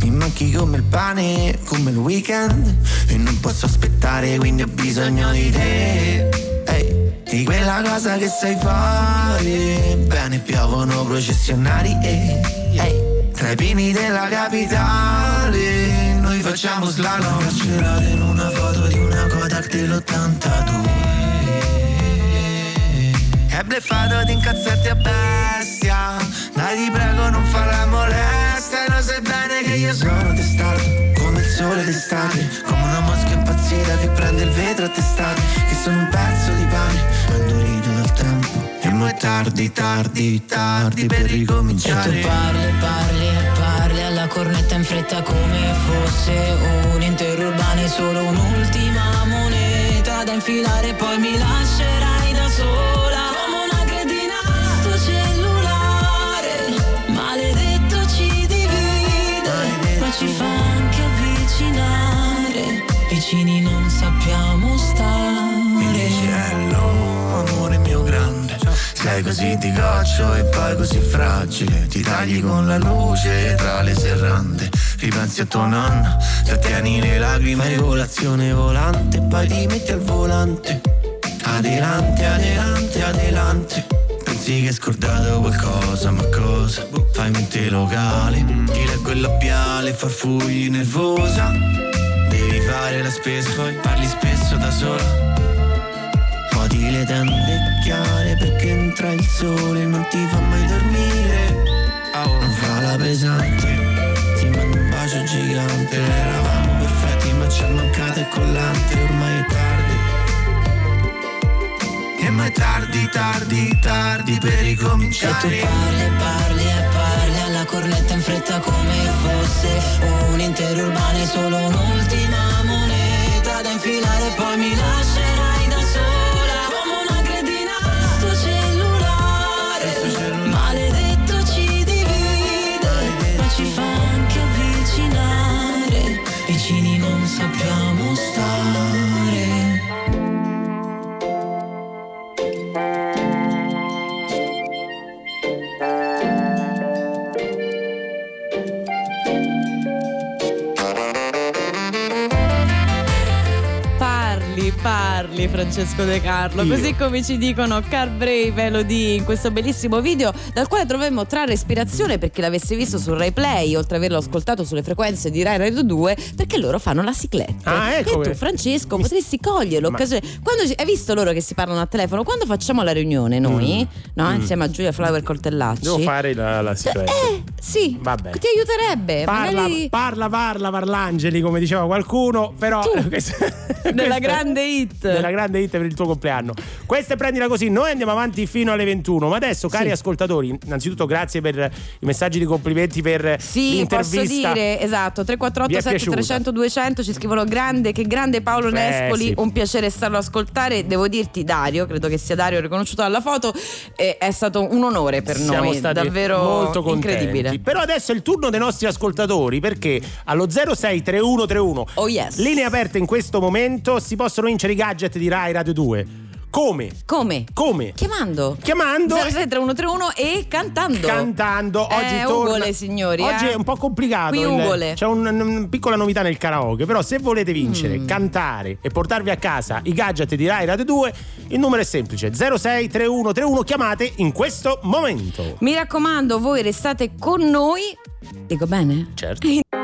Mi manchi come il pane, come il weekend e non posso aspettare, quindi ho bisogno di te. Ehi, di quella cosa che sai fare, bene piovono processionari, eh, ehi, tra i pini della capitale, noi facciamo slalom. Carcerato in una foto di una dell'82. È bleffato di incazzarti a bestia. Dai ti prego non fare molestia. Lo sai bene che io sono testato Come il sole d'estate. Come una mosca impazzita che prende il vetro a testate Che sono un pezzo di pane Indurito dal tempo. E mo è tardi, tardi, tardi per E tu ricominciare parli, parli e parli alla cornetta in fretta come fosse un intero urbano e solo un'ultima moneta infilare poi mi lascerai da sola. Come una cretina sto cellulare. Maledetto ci divide ma ci fa anche avvicinare. Vicini non sappiamo Mi stare dici hello, amore mio grande Sei così di goccio e poi così fragile. Ti tagli con la luce tra le serrande Ripensi a tua nonna Trattieni le lacrime. In colazione volante Poi ti metti al volante. Adelante, adelante, adelante. Pensi che hai scordato qualcosa, ma cosa? Fai mente locale. Ti leggo il labiale, farfugli nervosa. Devi fare la spesa, poi parli spesso da sola. Odi le tende chiare perché entra il sole non ti fa mai dormire. Non fa la pesante, ti mando un bacio gigante. Eravamo perfetti ma c'hanno cade collante, ormai è tardi. E ma è tardi, tardi, tardi per E tu ricominciare. parli e parli e parli alla cornetta in fretta come fosse un intero urbano e solo un'ultima moneta da infilare poi mi lascerai parli Francesco De Carlo, Io. così come ci dicono Car Brave Elodie in questo bellissimo video dal quale dovremmo trarre ispirazione per chi l'avesse visto su Rai Play, oltre ad averlo ascoltato sulle frequenze di Rai Radio 2, perché loro fanno la cicletta. Ah, ecco E tu Francesco potresti cogliere l'occasione. Quando ci- hai visto loro che si parlano a telefono? Quando facciamo la riunione noi, no, insieme a Giulia Flower Coltellacci? Mm. Devo fare la, la sicurezza. Eh, sì, Va bene. ti aiuterebbe. Parla, magari parla, parla, parlangeli, come diceva qualcuno, però Tu. questa- nella questa- grande hit. Nella grande hit per il tuo compleanno. Questa è prendila così. Noi andiamo avanti fino alle 21. Ma adesso, cari Sì. ascoltatori, innanzitutto grazie per i messaggi di complimenti per Sì, posso l'intervista. dire, esatto, Vi 348 è piaciuta? 7300 200 ci scrivono grande, che grande Paolo Eh, Nespoli, sì. un piacere starlo a ascoltare, devo dirti Dario, credo che sia Dario riconosciuto dalla foto, eh, è stato un onore per Siamo noi, stati davvero molto contenti. incredibile. Però adesso è il turno dei nostri ascoltatori perché allo 063131 Oh yes. linee aperte in questo momento si possono vincere i gadget di Rai Radio 2. Come? Come? Come? Chiamando? Chiamando 063131 e cantando. cantando oggi È torna ugole, signori, oggi eh. è un po' complicato Qui il- c'è un- una piccola novità nel karaoke però se volete vincere Mm. cantare e portarvi a casa i gadget di Rai Radio 2 il numero è semplice 063131 chiamate in questo momento Mi raccomando, voi restate con noi. Dico bene? certo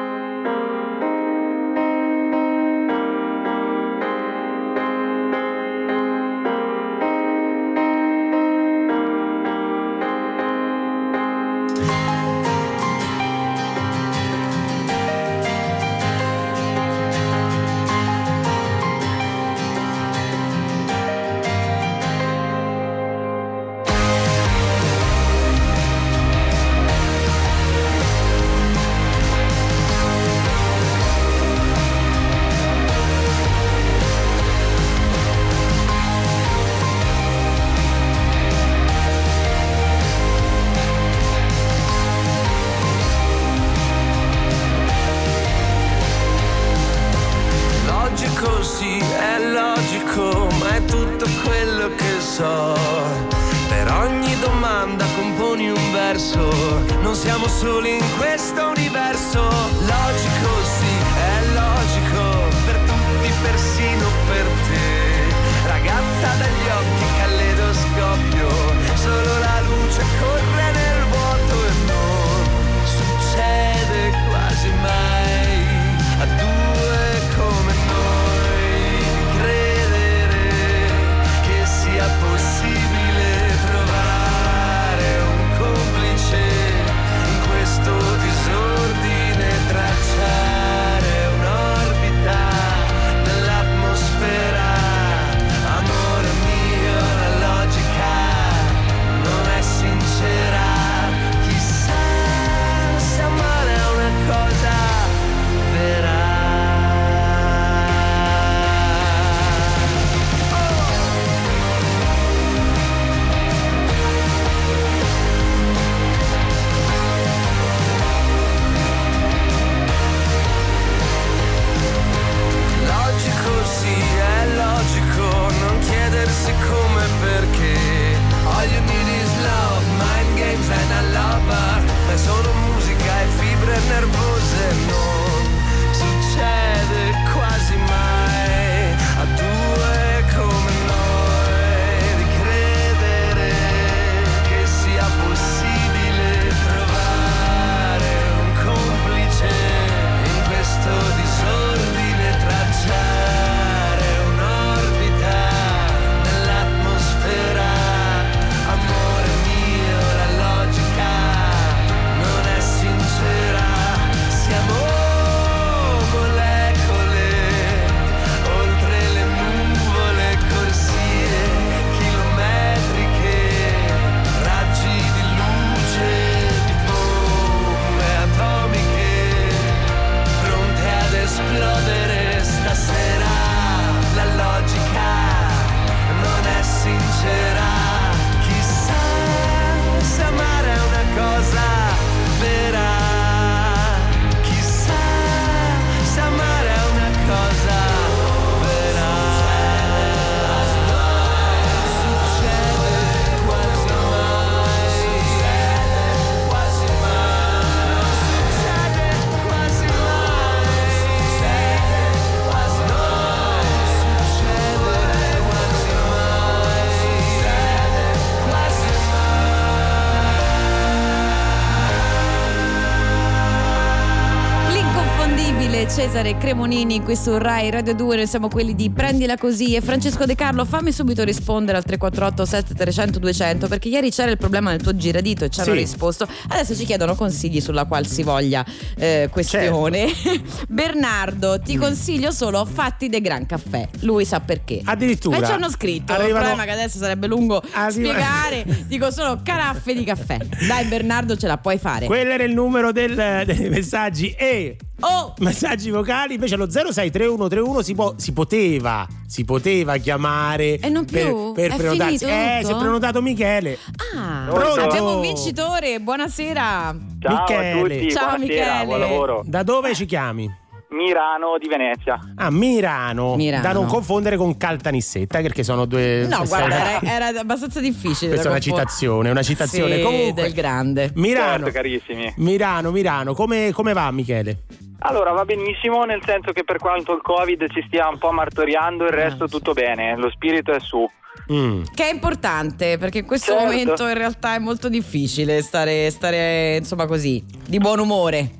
Cesare Cremonini qui su Rai Radio 2, noi siamo quelli di Prendila Così e Francesco De Carlo fammi subito rispondere al 348 7300 200 perché ieri c'era il problema del tuo giradito e ci hanno Sì. risposto, adesso ci chiedono consigli sulla qualsivoglia eh, questione. Bernardo, ti consiglio solo fatti de gran caffè, lui sa perché. Addirittura. E ci hanno scritto, il Arrivano- problema è che adesso sarebbe lungo Arriva- spiegare, dico solo caraffe di caffè. Dai Bernardo ce la puoi fare. Quello era il numero del- dei messaggi e Oh! messaggi vocali invece allo 063131 si, può- si poteva si poteva chiamare E non più? per, per È prenotarsi finito eh tutto? si è prenotato Michele Ah, Pronto? abbiamo un vincitore, buonasera. Ciao Michele. a tutti, Ciao, buonasera, Michele. buon lavoro. da dove ci chiami? Mirano di Venezia. Ah, Mirano, Milano. da non confondere con Caltanissetta, perché sono due. No, guarda, era, era abbastanza difficile. Questa è una citazione, una citazione. Sì, Comunque, del grande. Milano, Certo, carissimi. Milano, Milano, come, come va, Michele? Allora, va benissimo, nel senso che per quanto il Covid ci stia un po' martoriando, il resto sì. tutto bene, lo spirito è su. Mm. Che è importante perché in questo Certo. momento in realtà è molto difficile stare, stare insomma così, di buon umore.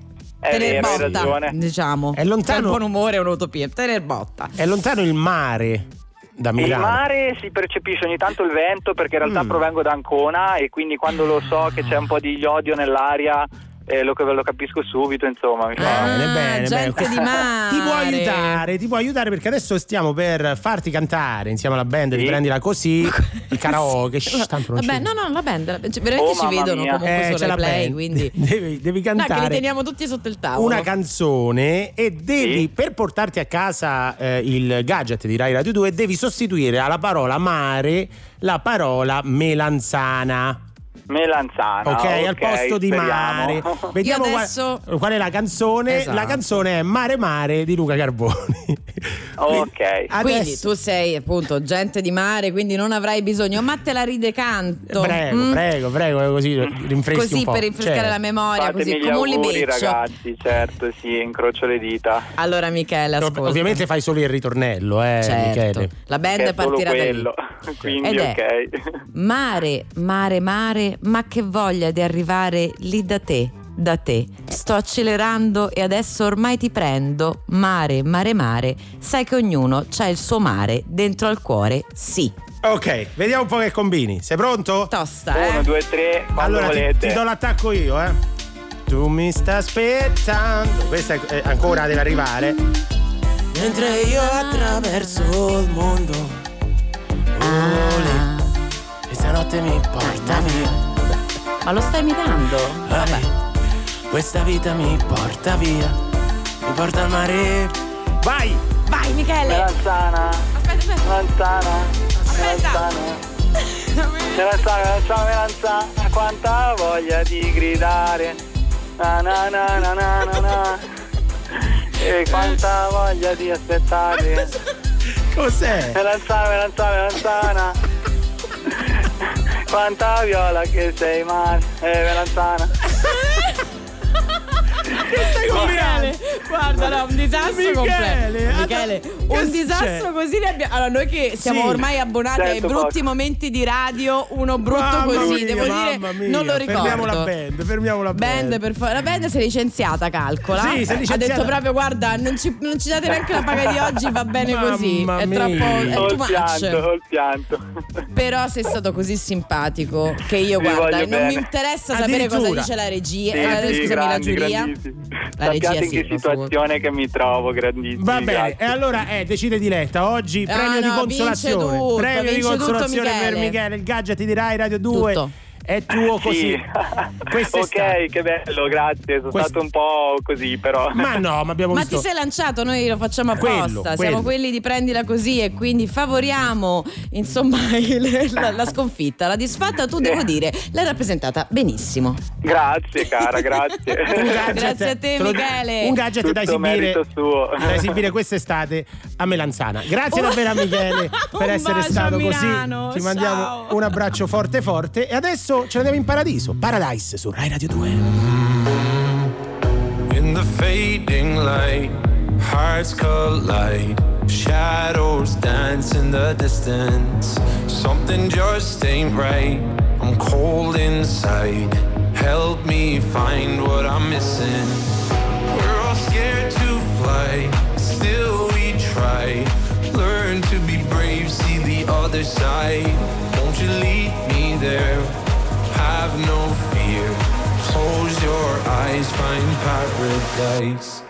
È Tener vero, hai botta, ragione. diciamo. È lontano- Cioè, il buon umore è un'utopia. Tener botta. È lontano il mare da Il Milano. mare si percepisce ogni tanto il vento perché in realtà Mm. provengo da Ancona e quindi quando lo so che c'è un po' di iodio nell'aria eh, lo, lo capisco subito, insomma, mi fa... Ah, Bene, bene, gente bene. di mare. Ti può aiutare, ti può aiutare perché adesso stiamo per farti cantare insieme alla band di Sì. Prendila Così, il karaoke. shh, tanto non Vabbè, no, no, la band, la- cioè, veramente Oh, ci vedono mia. comunque Eh, su c'è la replay, band. quindi devi, devi No, che li cantare teniamo tutti sotto il tavolo. una canzone e devi, Sì. per portarti a casa eh, il gadget di Rai Radio 2, devi sostituire alla parola mare la parola melanzana. Melanzana. Ok, al posto di speriamo. mare. Vediamo Io qual- adesso- qual, è la canzone. Esatto. La canzone è Mare Mare di Luca Carboni. Ok. Quindi Adesso- tu sei appunto gente di mare, quindi non avrai bisogno, ma te la ride canto. Prego, Mm? prego, prego, così rinfreschi Così un po'. per rinfrescare Certo. la memoria, Fatemi così come un auguri libeccio. ragazzi, certo, sì, incrocio le dita. Allora Michele, ascolta. Ovviamente fai solo il ritornello, eh, certo. Michele. La band partirà da lì. Quindi Ed è ok. Mare, mare, mare, ma che voglia di arrivare lì da te, da te. Sto accelerando e adesso ormai ti prendo. Mare, mare, mare. Sai che ognuno c'ha il suo mare dentro al cuore, sì. Ok, vediamo un po' che combini. Sei pronto? Tosta, Uno, eh? due, tre, quando allora ti, volete. ti do l'attacco io, eh. Tu mi stai aspettando. Questa è, è ancora deve arrivare. Mentre io attraverso il mondo. Ah, E stanotte mi porta via. Ma lo stai imitando? Ale, questa vita mi porta via. Mi porta al mare. Vai! Vai Michele! Melanzana, Aspetta, aspetta. melanzana, Aspetta. melanzana. Melanzana, melanzana, melanzana, quanta voglia di gridare. Na na na na na na na. E quanta voglia di aspettare. Cos'è? Melanzana, melanzana, melanzana. Quanta viola che sei male. Eh, melanzana. Michele, guarda, no, un disastro Michele, completo. Michele, che un disastro così ne abbiamo. Allora, noi che siamo Sì. ormai abbonati ai Certo, brutti poco. momenti di radio, uno brutto Mamma così, mia, devo dire, mia. non lo ricordo. Fermiamo la band, fermiamo la band. Band, per favore. La band si è licenziata, calcola. Sì, si è Ha licenziata. detto proprio: guarda, non ci, non ci date neanche la paga di oggi, va bene così. Mamma È mia. troppo. È Ho too il pianto, ho il pianto. Però sei stato così simpatico che io, Vi guarda, non mi bene. interessa sapere cosa dice la regia. Sì, eh, sì, scusami, la grandi, giuria. La regia Sappiate sì, in che per favore. situazione che mi trovo, grandissimi. Va bene, grazie. e allora eh, decide Diletta. Oggi Ah, premio di no, consolazione. vince tutto, premio di vince tutto consolazione per Michele. Michele. Il gadget di Rai Radio 2 Tutto. È tuo così. Sì. Ok, che bello, grazie. Sono Quest- stato un po' così, però. Ma no, ma abbiamo Ma visto. ti sei lanciato, noi lo facciamo apposta. Quello, Siamo quello. quelli di prendila così e quindi favoriamo insomma il- la, la sconfitta. La disfatta, tu devo dire, l'hai rappresentata benissimo. Grazie, cara, grazie. Un gadget, Grazie a te, Michele. Un gadget da esibire, da esibire quest'estate a Melanzana. Grazie davvero a Michele per essere stato così. Ti mandiamo ciao. un abbraccio forte forte. E adesso adesso ce ne andiamo in paradiso. Paradise su Rai Radio 2. Mm-hmm. In the fading light, hearts collide. Shadows dance in the distance. Something just ain't right. I'm cold inside. Help me find what I'm missing. We're all scared to fly, still we try. Learn to be brave, see the other side. Won't you lead me there? Have no fear. Close your eyes, find paradise.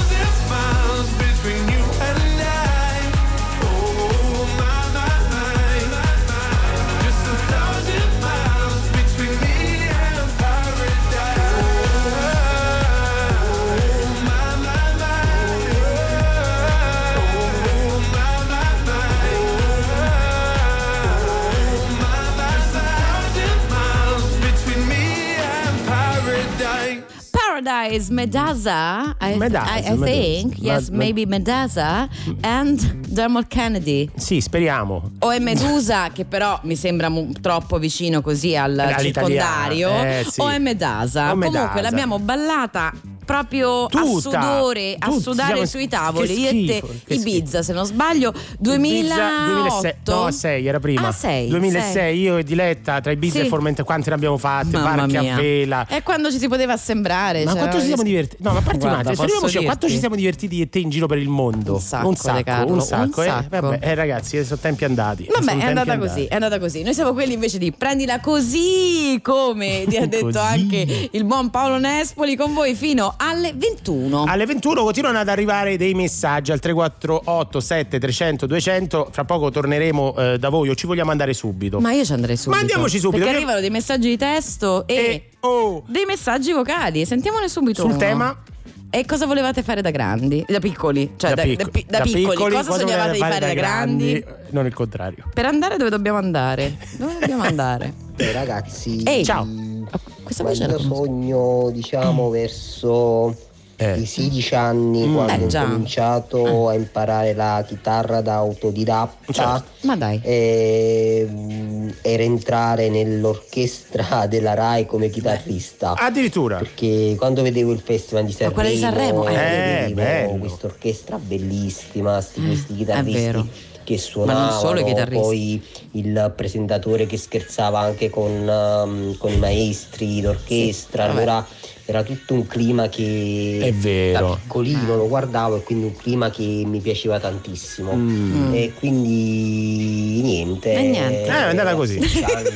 Paradise Medaza, I, Medaza, I, I Medaza. think, yes, Med- maybe Medaza and Dermot Kennedy. Sì, speriamo. O è Medusa, che però mi sembra mu- troppo vicino così al All'italiano, circondario, eh, sì. o è Medasa. O Medasa. Comunque l'abbiamo ballata proprio a Tutta. sudore, a sudare sui tavoli. Io e schifo, te, che Ibiza, se non sbaglio, 2008. No, 6 era prima. Ah, sei, 2006 sei. io e Diletta tra Ibiza Sì. e Formente quante ne abbiamo fatte, Mamma barche mia. a vela. È quando ci si poteva assembrare. Ma quanto ci siamo divertiti? No, ma a parte un attimo, quanto ci siamo divertiti io e te in giro per il mondo? Un sacco, un sacco, Carlo, un sacco. un eh. sacco. Vabbè, eh, ragazzi, sono tempi andati. Vabbè, è andata andati. così, è andata così. Noi siamo quelli invece di prendila così, come ti ha detto anche il buon Paolo Nespoli, con voi fino alle 21. Alle 21 continuano ad arrivare dei messaggi al 348 7300 200. Fra poco torneremo eh, da voi o ci vogliamo andare subito. Ma io ci andrei subito. Ma andiamoci subito. Perché arrivano dei messaggi di testo e, E- oh, dei messaggi vocali. Sentiamone subito. sul uno. tema E cosa volevate fare da grandi? Da piccoli? Cioè, da, picco- da pi- da piccoli. Cosa cosa sognavate di volete fare da grandi? Non il contrario. Per andare dove dobbiamo andare? Dove dobbiamo andare? Eh, ragazzi, Ehi, ciao. Questa voce quando la conosco. sogno, diciamo, verso Eh. i 16 anni, Mm. quando Eh, ho già. cominciato a imparare la chitarra da autodidatta, Certo. Ma dai. ehm, era entrare nell'orchestra della RAI come chitarrista. Addirittura. Perché quando vedevo il festival di Sanremo, di Sanremo, eh. Eh, vedevo bello. questa orchestra bellissima, sti- questi è chitarristi vero. Che suonavano, poi il presentatore che scherzava anche con, um, con i maestri d'orchestra, Sì, allora era tutto un clima che È vero. da piccolino lo guardavo e quindi un clima che mi piaceva tantissimo Mm. e quindi niente, E niente. Eh, è andata così. a 16 anni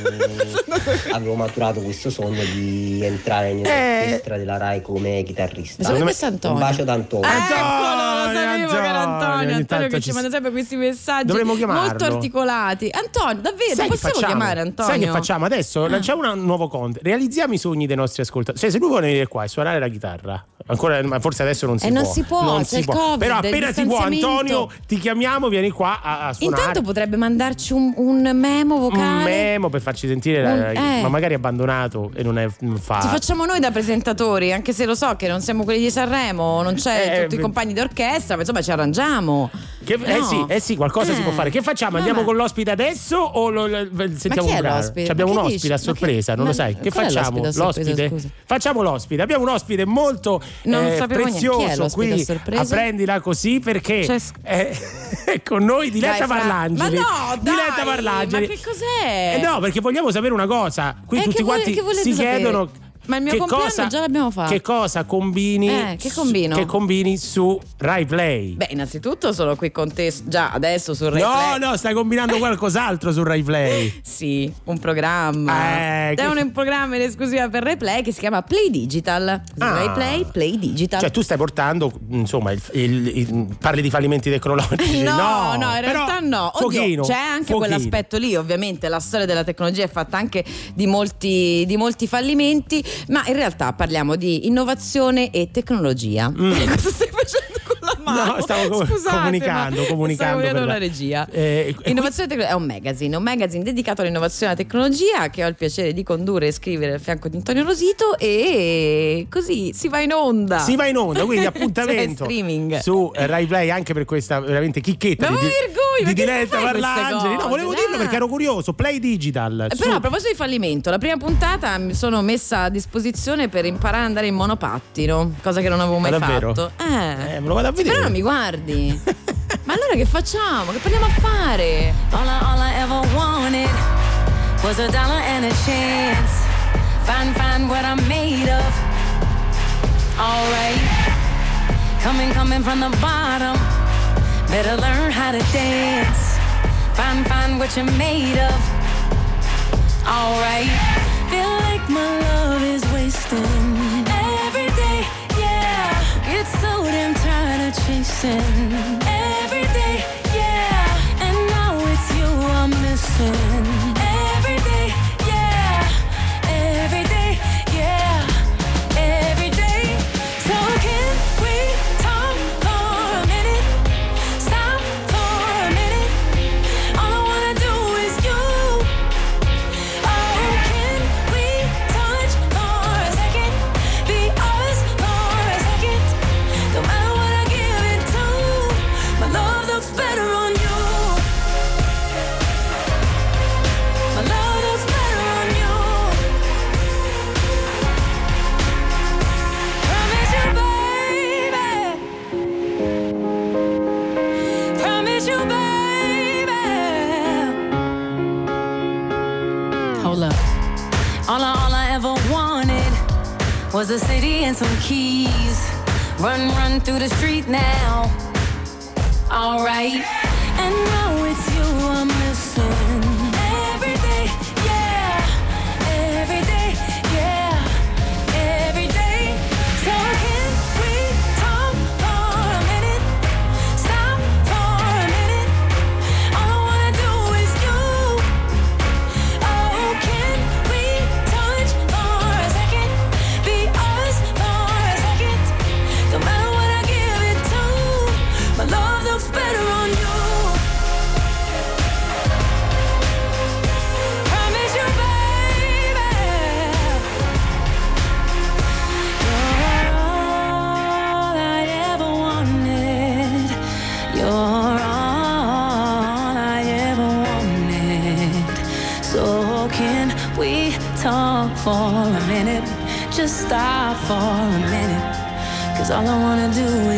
avevo maturato questo sogno di entrare nell'orchestra della RAI come chitarrista Secondo me me- questo è Antonio. un bacio da Antonio Eccolo, lo sapevo Antonio, che era Antonio. Antonio che ci ci manda sempre questi messaggi molto articolati. Antonio, davvero, Sai che possiamo facciamo? chiamare Antonio? Sai che facciamo adesso? Lanciamo un nuovo conto. Realizziamo i sogni dei nostri ascoltatori. Cioè, se lui vuole venire qua e suonare la chitarra, ancora, ma forse adesso non si Eh, può. non si può, c'è il Covid, Però appena ti può. Antonio, ti chiamiamo, vieni qua a, a suonare. Intanto potrebbe mandarci un, un memo vocale. un memo per farci sentire, la- Un- eh. ma magari abbandonato e non è non fa. Ci facciamo noi da presentatori, anche se lo so che non siamo quelli di Sanremo, non c'è Eh, tutti i beh. compagni d'orchestra, ma insomma ci arrangiamo. Che- eh, No. sì, eh sì, qualcosa si Eh. può fare. Che facciamo? Andiamo con l'ospite adesso o lo, lo- sentiamo un brano? abbiamo Ma un che ospite a dici? Ma che- sorpresa, non ma lo sai. Che facciamo? l'ospite a? Facciamo l'ospite. Abbiamo un ospite molto Non eh, sapevo prezioso qui a sorpresa? prendila così perché è, è con noi Diletta Dai, Parlangeli. Ma no, dai, Diletta Parlangeli. Ma che cos'è? Eh no, perché vogliamo sapere una cosa. Qui Eh, tutti quanti volete si sapere? chiedono Ma il mio che compleanno cosa, già l'abbiamo fatto. Che cosa combini? Eh, che combino? Che combini su Rai Play? Beh, innanzitutto sono qui con te già adesso sul Rai no, Play. no, stai combinando qualcos'altro su Rai Play. Sì, un programma. Eh, È che- un programma in esclusiva per Rai Play che si chiama Play Digital. Ah. Rai Play, Play Digital. Cioè, tu stai portando, insomma, il- il- il- parli di fallimenti tecnologici. No, no, no, in realtà no. Oddio, pochino, c'è anche pochino. quell'aspetto lì, ovviamente la storia della tecnologia è fatta anche di molti, di molti fallimenti, ma in realtà parliamo di innovazione e tecnologia. Cosa stai facendo mano? No, stavo Scusate, comunicando, comunicando Stavo per la- la regia. Eh, Innovazione tecnologia è un magazine, un magazine dedicato all'innovazione e alla tecnologia che ho il piacere di condurre e scrivere al fianco di Antonio Rosito e così si va in onda. Si va in onda, quindi Cioè, appuntamento streaming. su Rai Play anche per questa veramente chicchetta Ma di, mi vergogno, di Diletta Parlangeli. No, volevo dirlo perché ero curioso. Play Digital. Eh, su- Però a proposito di fallimento, la prima puntata mi sono messa a disposizione per imparare ad andare in monopattino, cosa che non avevo mai Ma davvero? fatto. Eh. Eh, me lo vado a vedere. Però non mi guardi. Ma allora che facciamo? Che proviamo a fare? All I, all I ever wanted was a dollar and a chance. Find, find what I'm made of. Alright. Coming, coming from the bottom. Better learn how to dance. Find, find what you're made of. Alright. Feel like my love is wasting. Chasing. And some keys. Run, run through the street now. Alright. And now for a minute. Cause all I wanna do is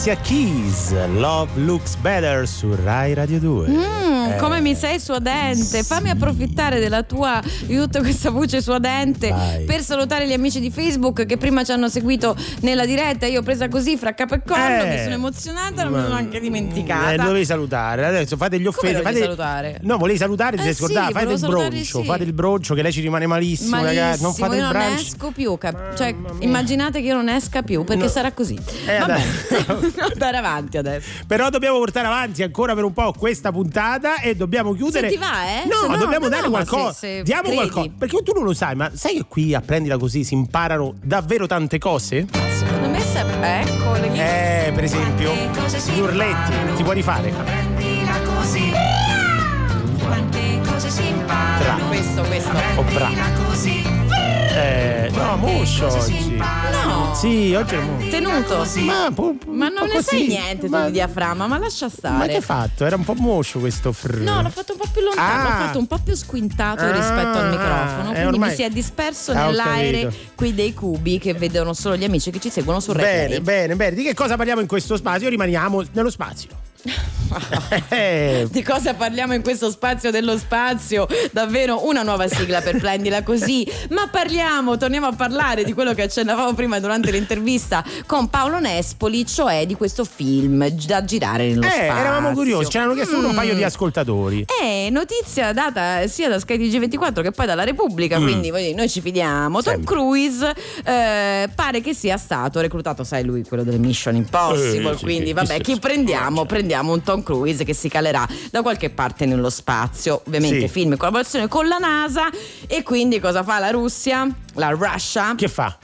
Alicia Keys, Love Looks Better su Rai Radio 2. Mm, Eh, come mi sei suadente, fammi approfittare della tua di tutta questa voce suadente Vai. per salutare gli amici di Facebook che prima ci hanno seguito nella diretta. Io ho presa così fra capo e collo, Eh. mi sono emozionata, non mi sono anche dimenticata. Eh, dovevi salutare. Adesso fate gli offesi. dovevi Fate... salutare? No, volevi salutare, ti Eh sei scordato. sì, fate il broncio. sì. Fate il broncio che lei ci rimane malissimo, Malissimo, ragazzi. Non fate io il non brunch. esco più, cap- cioè immaginate che io non esca più perché No. sarà così. Eh, Vabbè, andare avanti adesso. Però dobbiamo portare avanti ancora per un po' questa puntata e dobbiamo chiudere. Se ti va, eh? No, Se no, dobbiamo no, dare no, ma qualcosa. se- se Diamo credi. qualcosa. Perché tu non lo sai, ma sai che qui a prendila così si imparano davvero tante cose? Secondo me sempre. Ecco, le Eh, per esempio, gli urletti, ti puoi rifare? Prendila così. Quante cose si imparano. Bra. Questo, questo. O bra. Prendila così. Eh, no, muscio oggi. No. Sì, oggi è muscio. Tenuto. Ma, po- Ma non ne così. sai niente tu Ma- di diaframma, ma lascia stare. Ma che hai fatto? Era un po' moscio questo fr. No, l'ho fatto un po' più lontano, Ah. l'ho fatto un po' più squintato Ah, rispetto al microfono. eh, Quindi ormai- mi si è disperso Ah, nell'aere qui dei cubi che vedono solo gli amici che ci seguono su Bene, Replay. bene, bene. Di che cosa parliamo in questo spazio? Rimaniamo nello spazio. Eh, Di cosa parliamo in questo spazio dello spazio? Davvero una nuova sigla per prendila così. Ma parliamo, torniamo a parlare di quello che accennavamo prima durante l'intervista con Paolo Nespoli, cioè di questo film da girare nello eh, spazio. eravamo curiosi, ce l'hanno chiesto pure un paio di Mm. ascoltatori. È notizia data sia da Sky TG24 che poi dalla Repubblica, Mm. quindi noi ci fidiamo. Tom Sempre. Cruise eh, pare che sia stato reclutato, sai lui, quello delle Mission Impossible, Eh, quindi sì, vabbè, chi sì. prendiamo? Prendiamo un Tom Cruise che si calerà da qualche parte nello spazio, ovviamente Sì. film in collaborazione con la NASA e quindi cosa fa la Russia? La Russia? Che fa?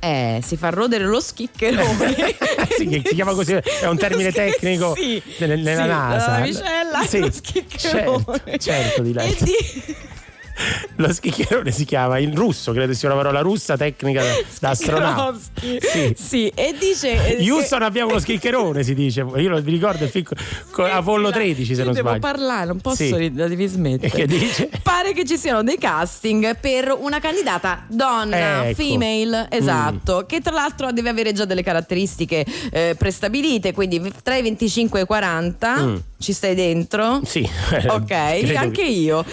Eh, si fa rodere lo schiccherone. sì, che si chiama così, è un termine tecnico Sì, nel- nella sì, NASA. la navicella, Sì, lo schiccherone. certo, certo, di lei. Lo schiccherone si chiama in russo, credo sia una parola russa tecnica da, astronauta. Sì. Sì, e dice eh, Houston abbiamo uno schiccherone, si dice. Io lo- mi ricordo il film con Apollo 13, se non devo sbaglio. parlare, non posso Sì. devi smettere. Che dice? Pare che ci siano dei casting per una candidata donna, Ecco. female, esatto, che tra l'altro deve avere già delle caratteristiche eh, prestabilite, quindi tra i 25 e i 40 Mm. Ci stai dentro? Sì. Ok, anche che- io.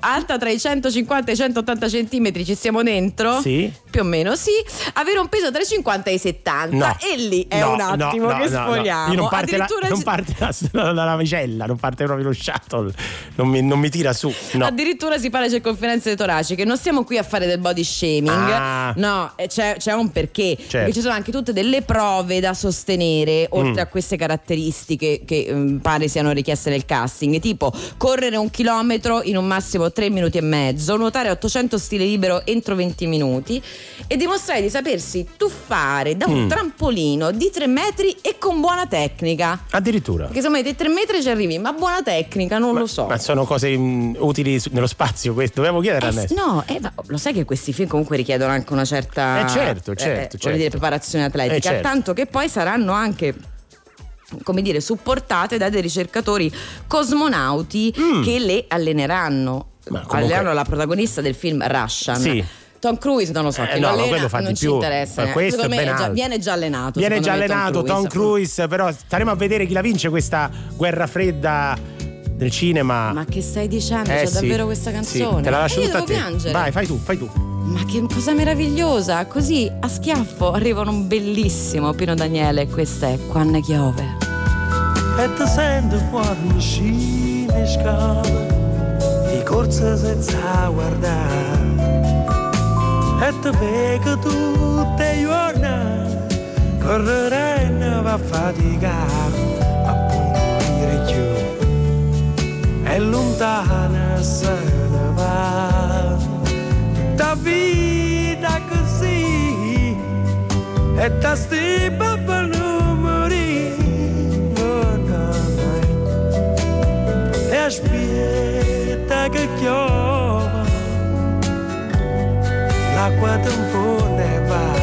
Alta tra i 150 e i 180 centimetri ci stiamo dentro? Sì. Più o meno sì. Avere un peso tra i 50 e i 70 No. e lì è No, un attimo no, che sfogliamo. Non parte, la, Addirittura non parte la, la, la navicella, non parte proprio lo shuttle. Non mi, non mi tira su. Addirittura si parla di circonferenze toraciche. Non stiamo qui a fare del body shaming. Ah. No, eh, c'è, c'è un perché. Certo. Perché ci sono anche tutte delle prove da sostenere, oltre Mm. a queste caratteristiche che mm, pare siano richieste nel casting. Tipo correre un chilometro in un massimo 3 minuti e mezzo, nuotare 800 stile libero entro 20 minuti e dimostrare di sapersi tuffare da un Mm. trampolino di 3 metri e con buona tecnica. Addirittura. Perché insomma dei 3 metri ci arrivi, ma buona tecnica non lo so. Ma sono cose mm, utili su- nello spazio, questo. Dobbiamo chiedere a Eh, s- Ernesto. no, eh, ma lo sai che questi film comunque richiedono anche una certa Eh, certo, eh, certo, voglio certo. dire, preparazione atletica, Eh, certo. tanto che poi saranno anche come dire, supportate da dei ricercatori cosmonauti che le alleneranno. Mm. Comunque- Alleneranno la protagonista del film Russian. Sì. Tom Cruise non lo so, Eh, no, allena quello fa di non ci più. interessa. Ma neanche. questo Secondo me già- viene già allenato. Viene già secondo me, allenato Tom Cruise, però staremo a vedere chi la vince questa guerra fredda del cinema. Ma che stai dicendo? Eh, C'è sì. davvero questa Sì, canzone? te la lascio E io tutta a devo te. piangere. Vai, fai tu, fai tu. Ma che cosa meravigliosa! Così a schiaffo arrivano un bellissimo Pino Daniele. Questa è Quando chiove. e ti sento fuori scene scale di corsa senza guardare e ti vedo tutte i giorni correre e ne va a faticare è lontana se ne va. Tutta vita così e ta stipa per non morire e aspetta che chiova l'acqua tampone va.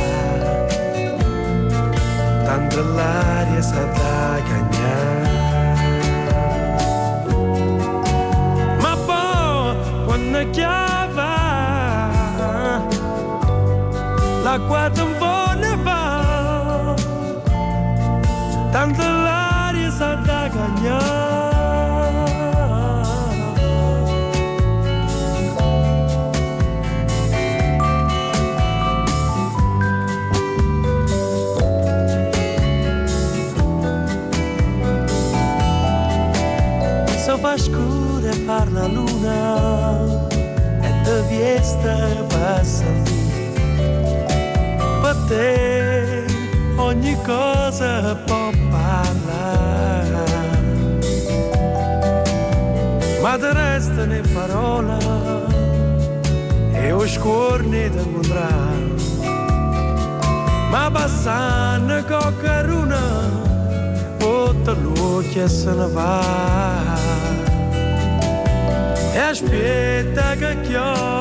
Tanto l'aria sa da cagnare poi quando chiava l'acqua tampone va. Tanto l'aria sa da cagnare fa scuro e par la luna te viesta passa per te ogni cosa può parlare. Ma te resta ne parola e o scorni da incontrare. Ma passando con caruna, tutta l'occhio se ne va. E aspetta che piova,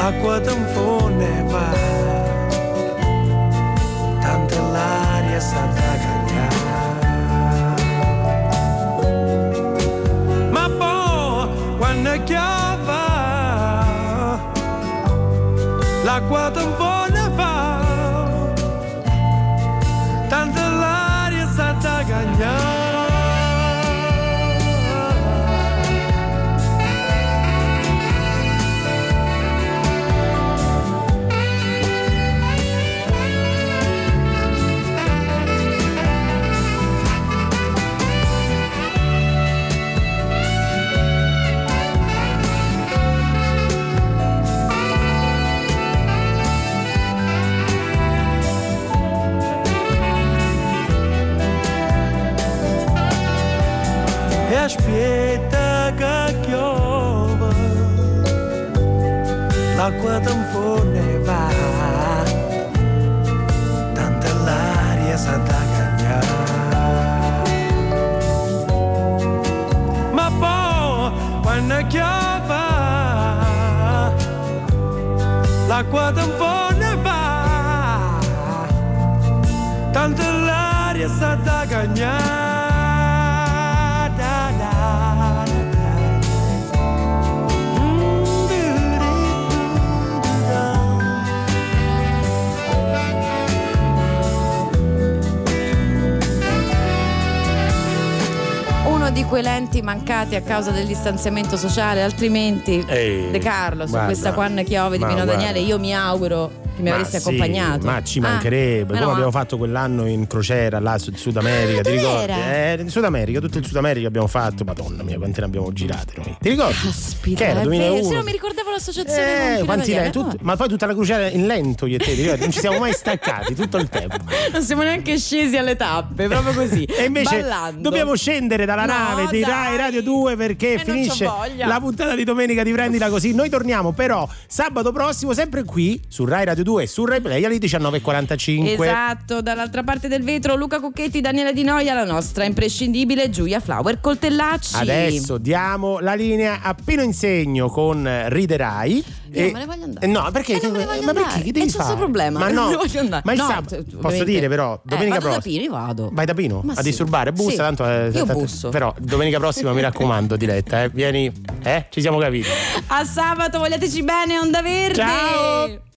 l'acqua ti infonde va, tanto l'aria sta da cagnare. Ma poi quando piova, l'acqua ti infonde mancati a causa del distanziamento sociale, altrimenti Ehi, De Carlo su guarda, questa Quando Chiove di Pino. Daniele, io mi auguro che mi Ma avresti sì, accompagnato. Ma ci Ah, mancherebbe, come meno abbiamo fatto quell'anno in crociera là sul Sud America, ti dove ricordi? Eh, in Sud America, tutto il Sud America abbiamo fatto, madonna mia, quante ne abbiamo girate noi. Ti ricordi? Caspita, che era è vero, 2001? se non mi ricordavo l'associazione con Eh, quanti lei, tut- no. ma poi tutta la crociera in lento io e te, non ci siamo mai staccati tutto il tempo. Non siamo neanche scesi alle tappe, proprio così. E invece ballando. dobbiamo scendere dalla No, nave di. Rai Radio 2 perché Eh, finisce la puntata di domenica di Prendila Così. Noi torniamo però sabato prossimo sempre qui su Rai Radio 2 e su Rai Play alle 19.45. Esatto, dall'altra parte del vetro Luca Cucchetti, Daniela Di Noia, la nostra imprescindibile Giulia Flower Coltellacci. Adesso diamo la linea a Pino Insegno con Riderai. Io non me ne voglio andare. Eh, No, perché? Eh, ma perché? andare. Che devi E fare? questo problema. Ma no, Non voglio andare. ma il No, sabato t- posso ovviamente- dire però, Eh, domenica da prossima. Pino, vado. Vai da Pino Ma a sì. disturbare, bussa, Sì. tanto è, Io busso. Però domenica prossima mi raccomando, Diletta, eh, vieni, eh? Ci siamo capiti. A sabato, vogliateci bene, Onda Verde. Ciao.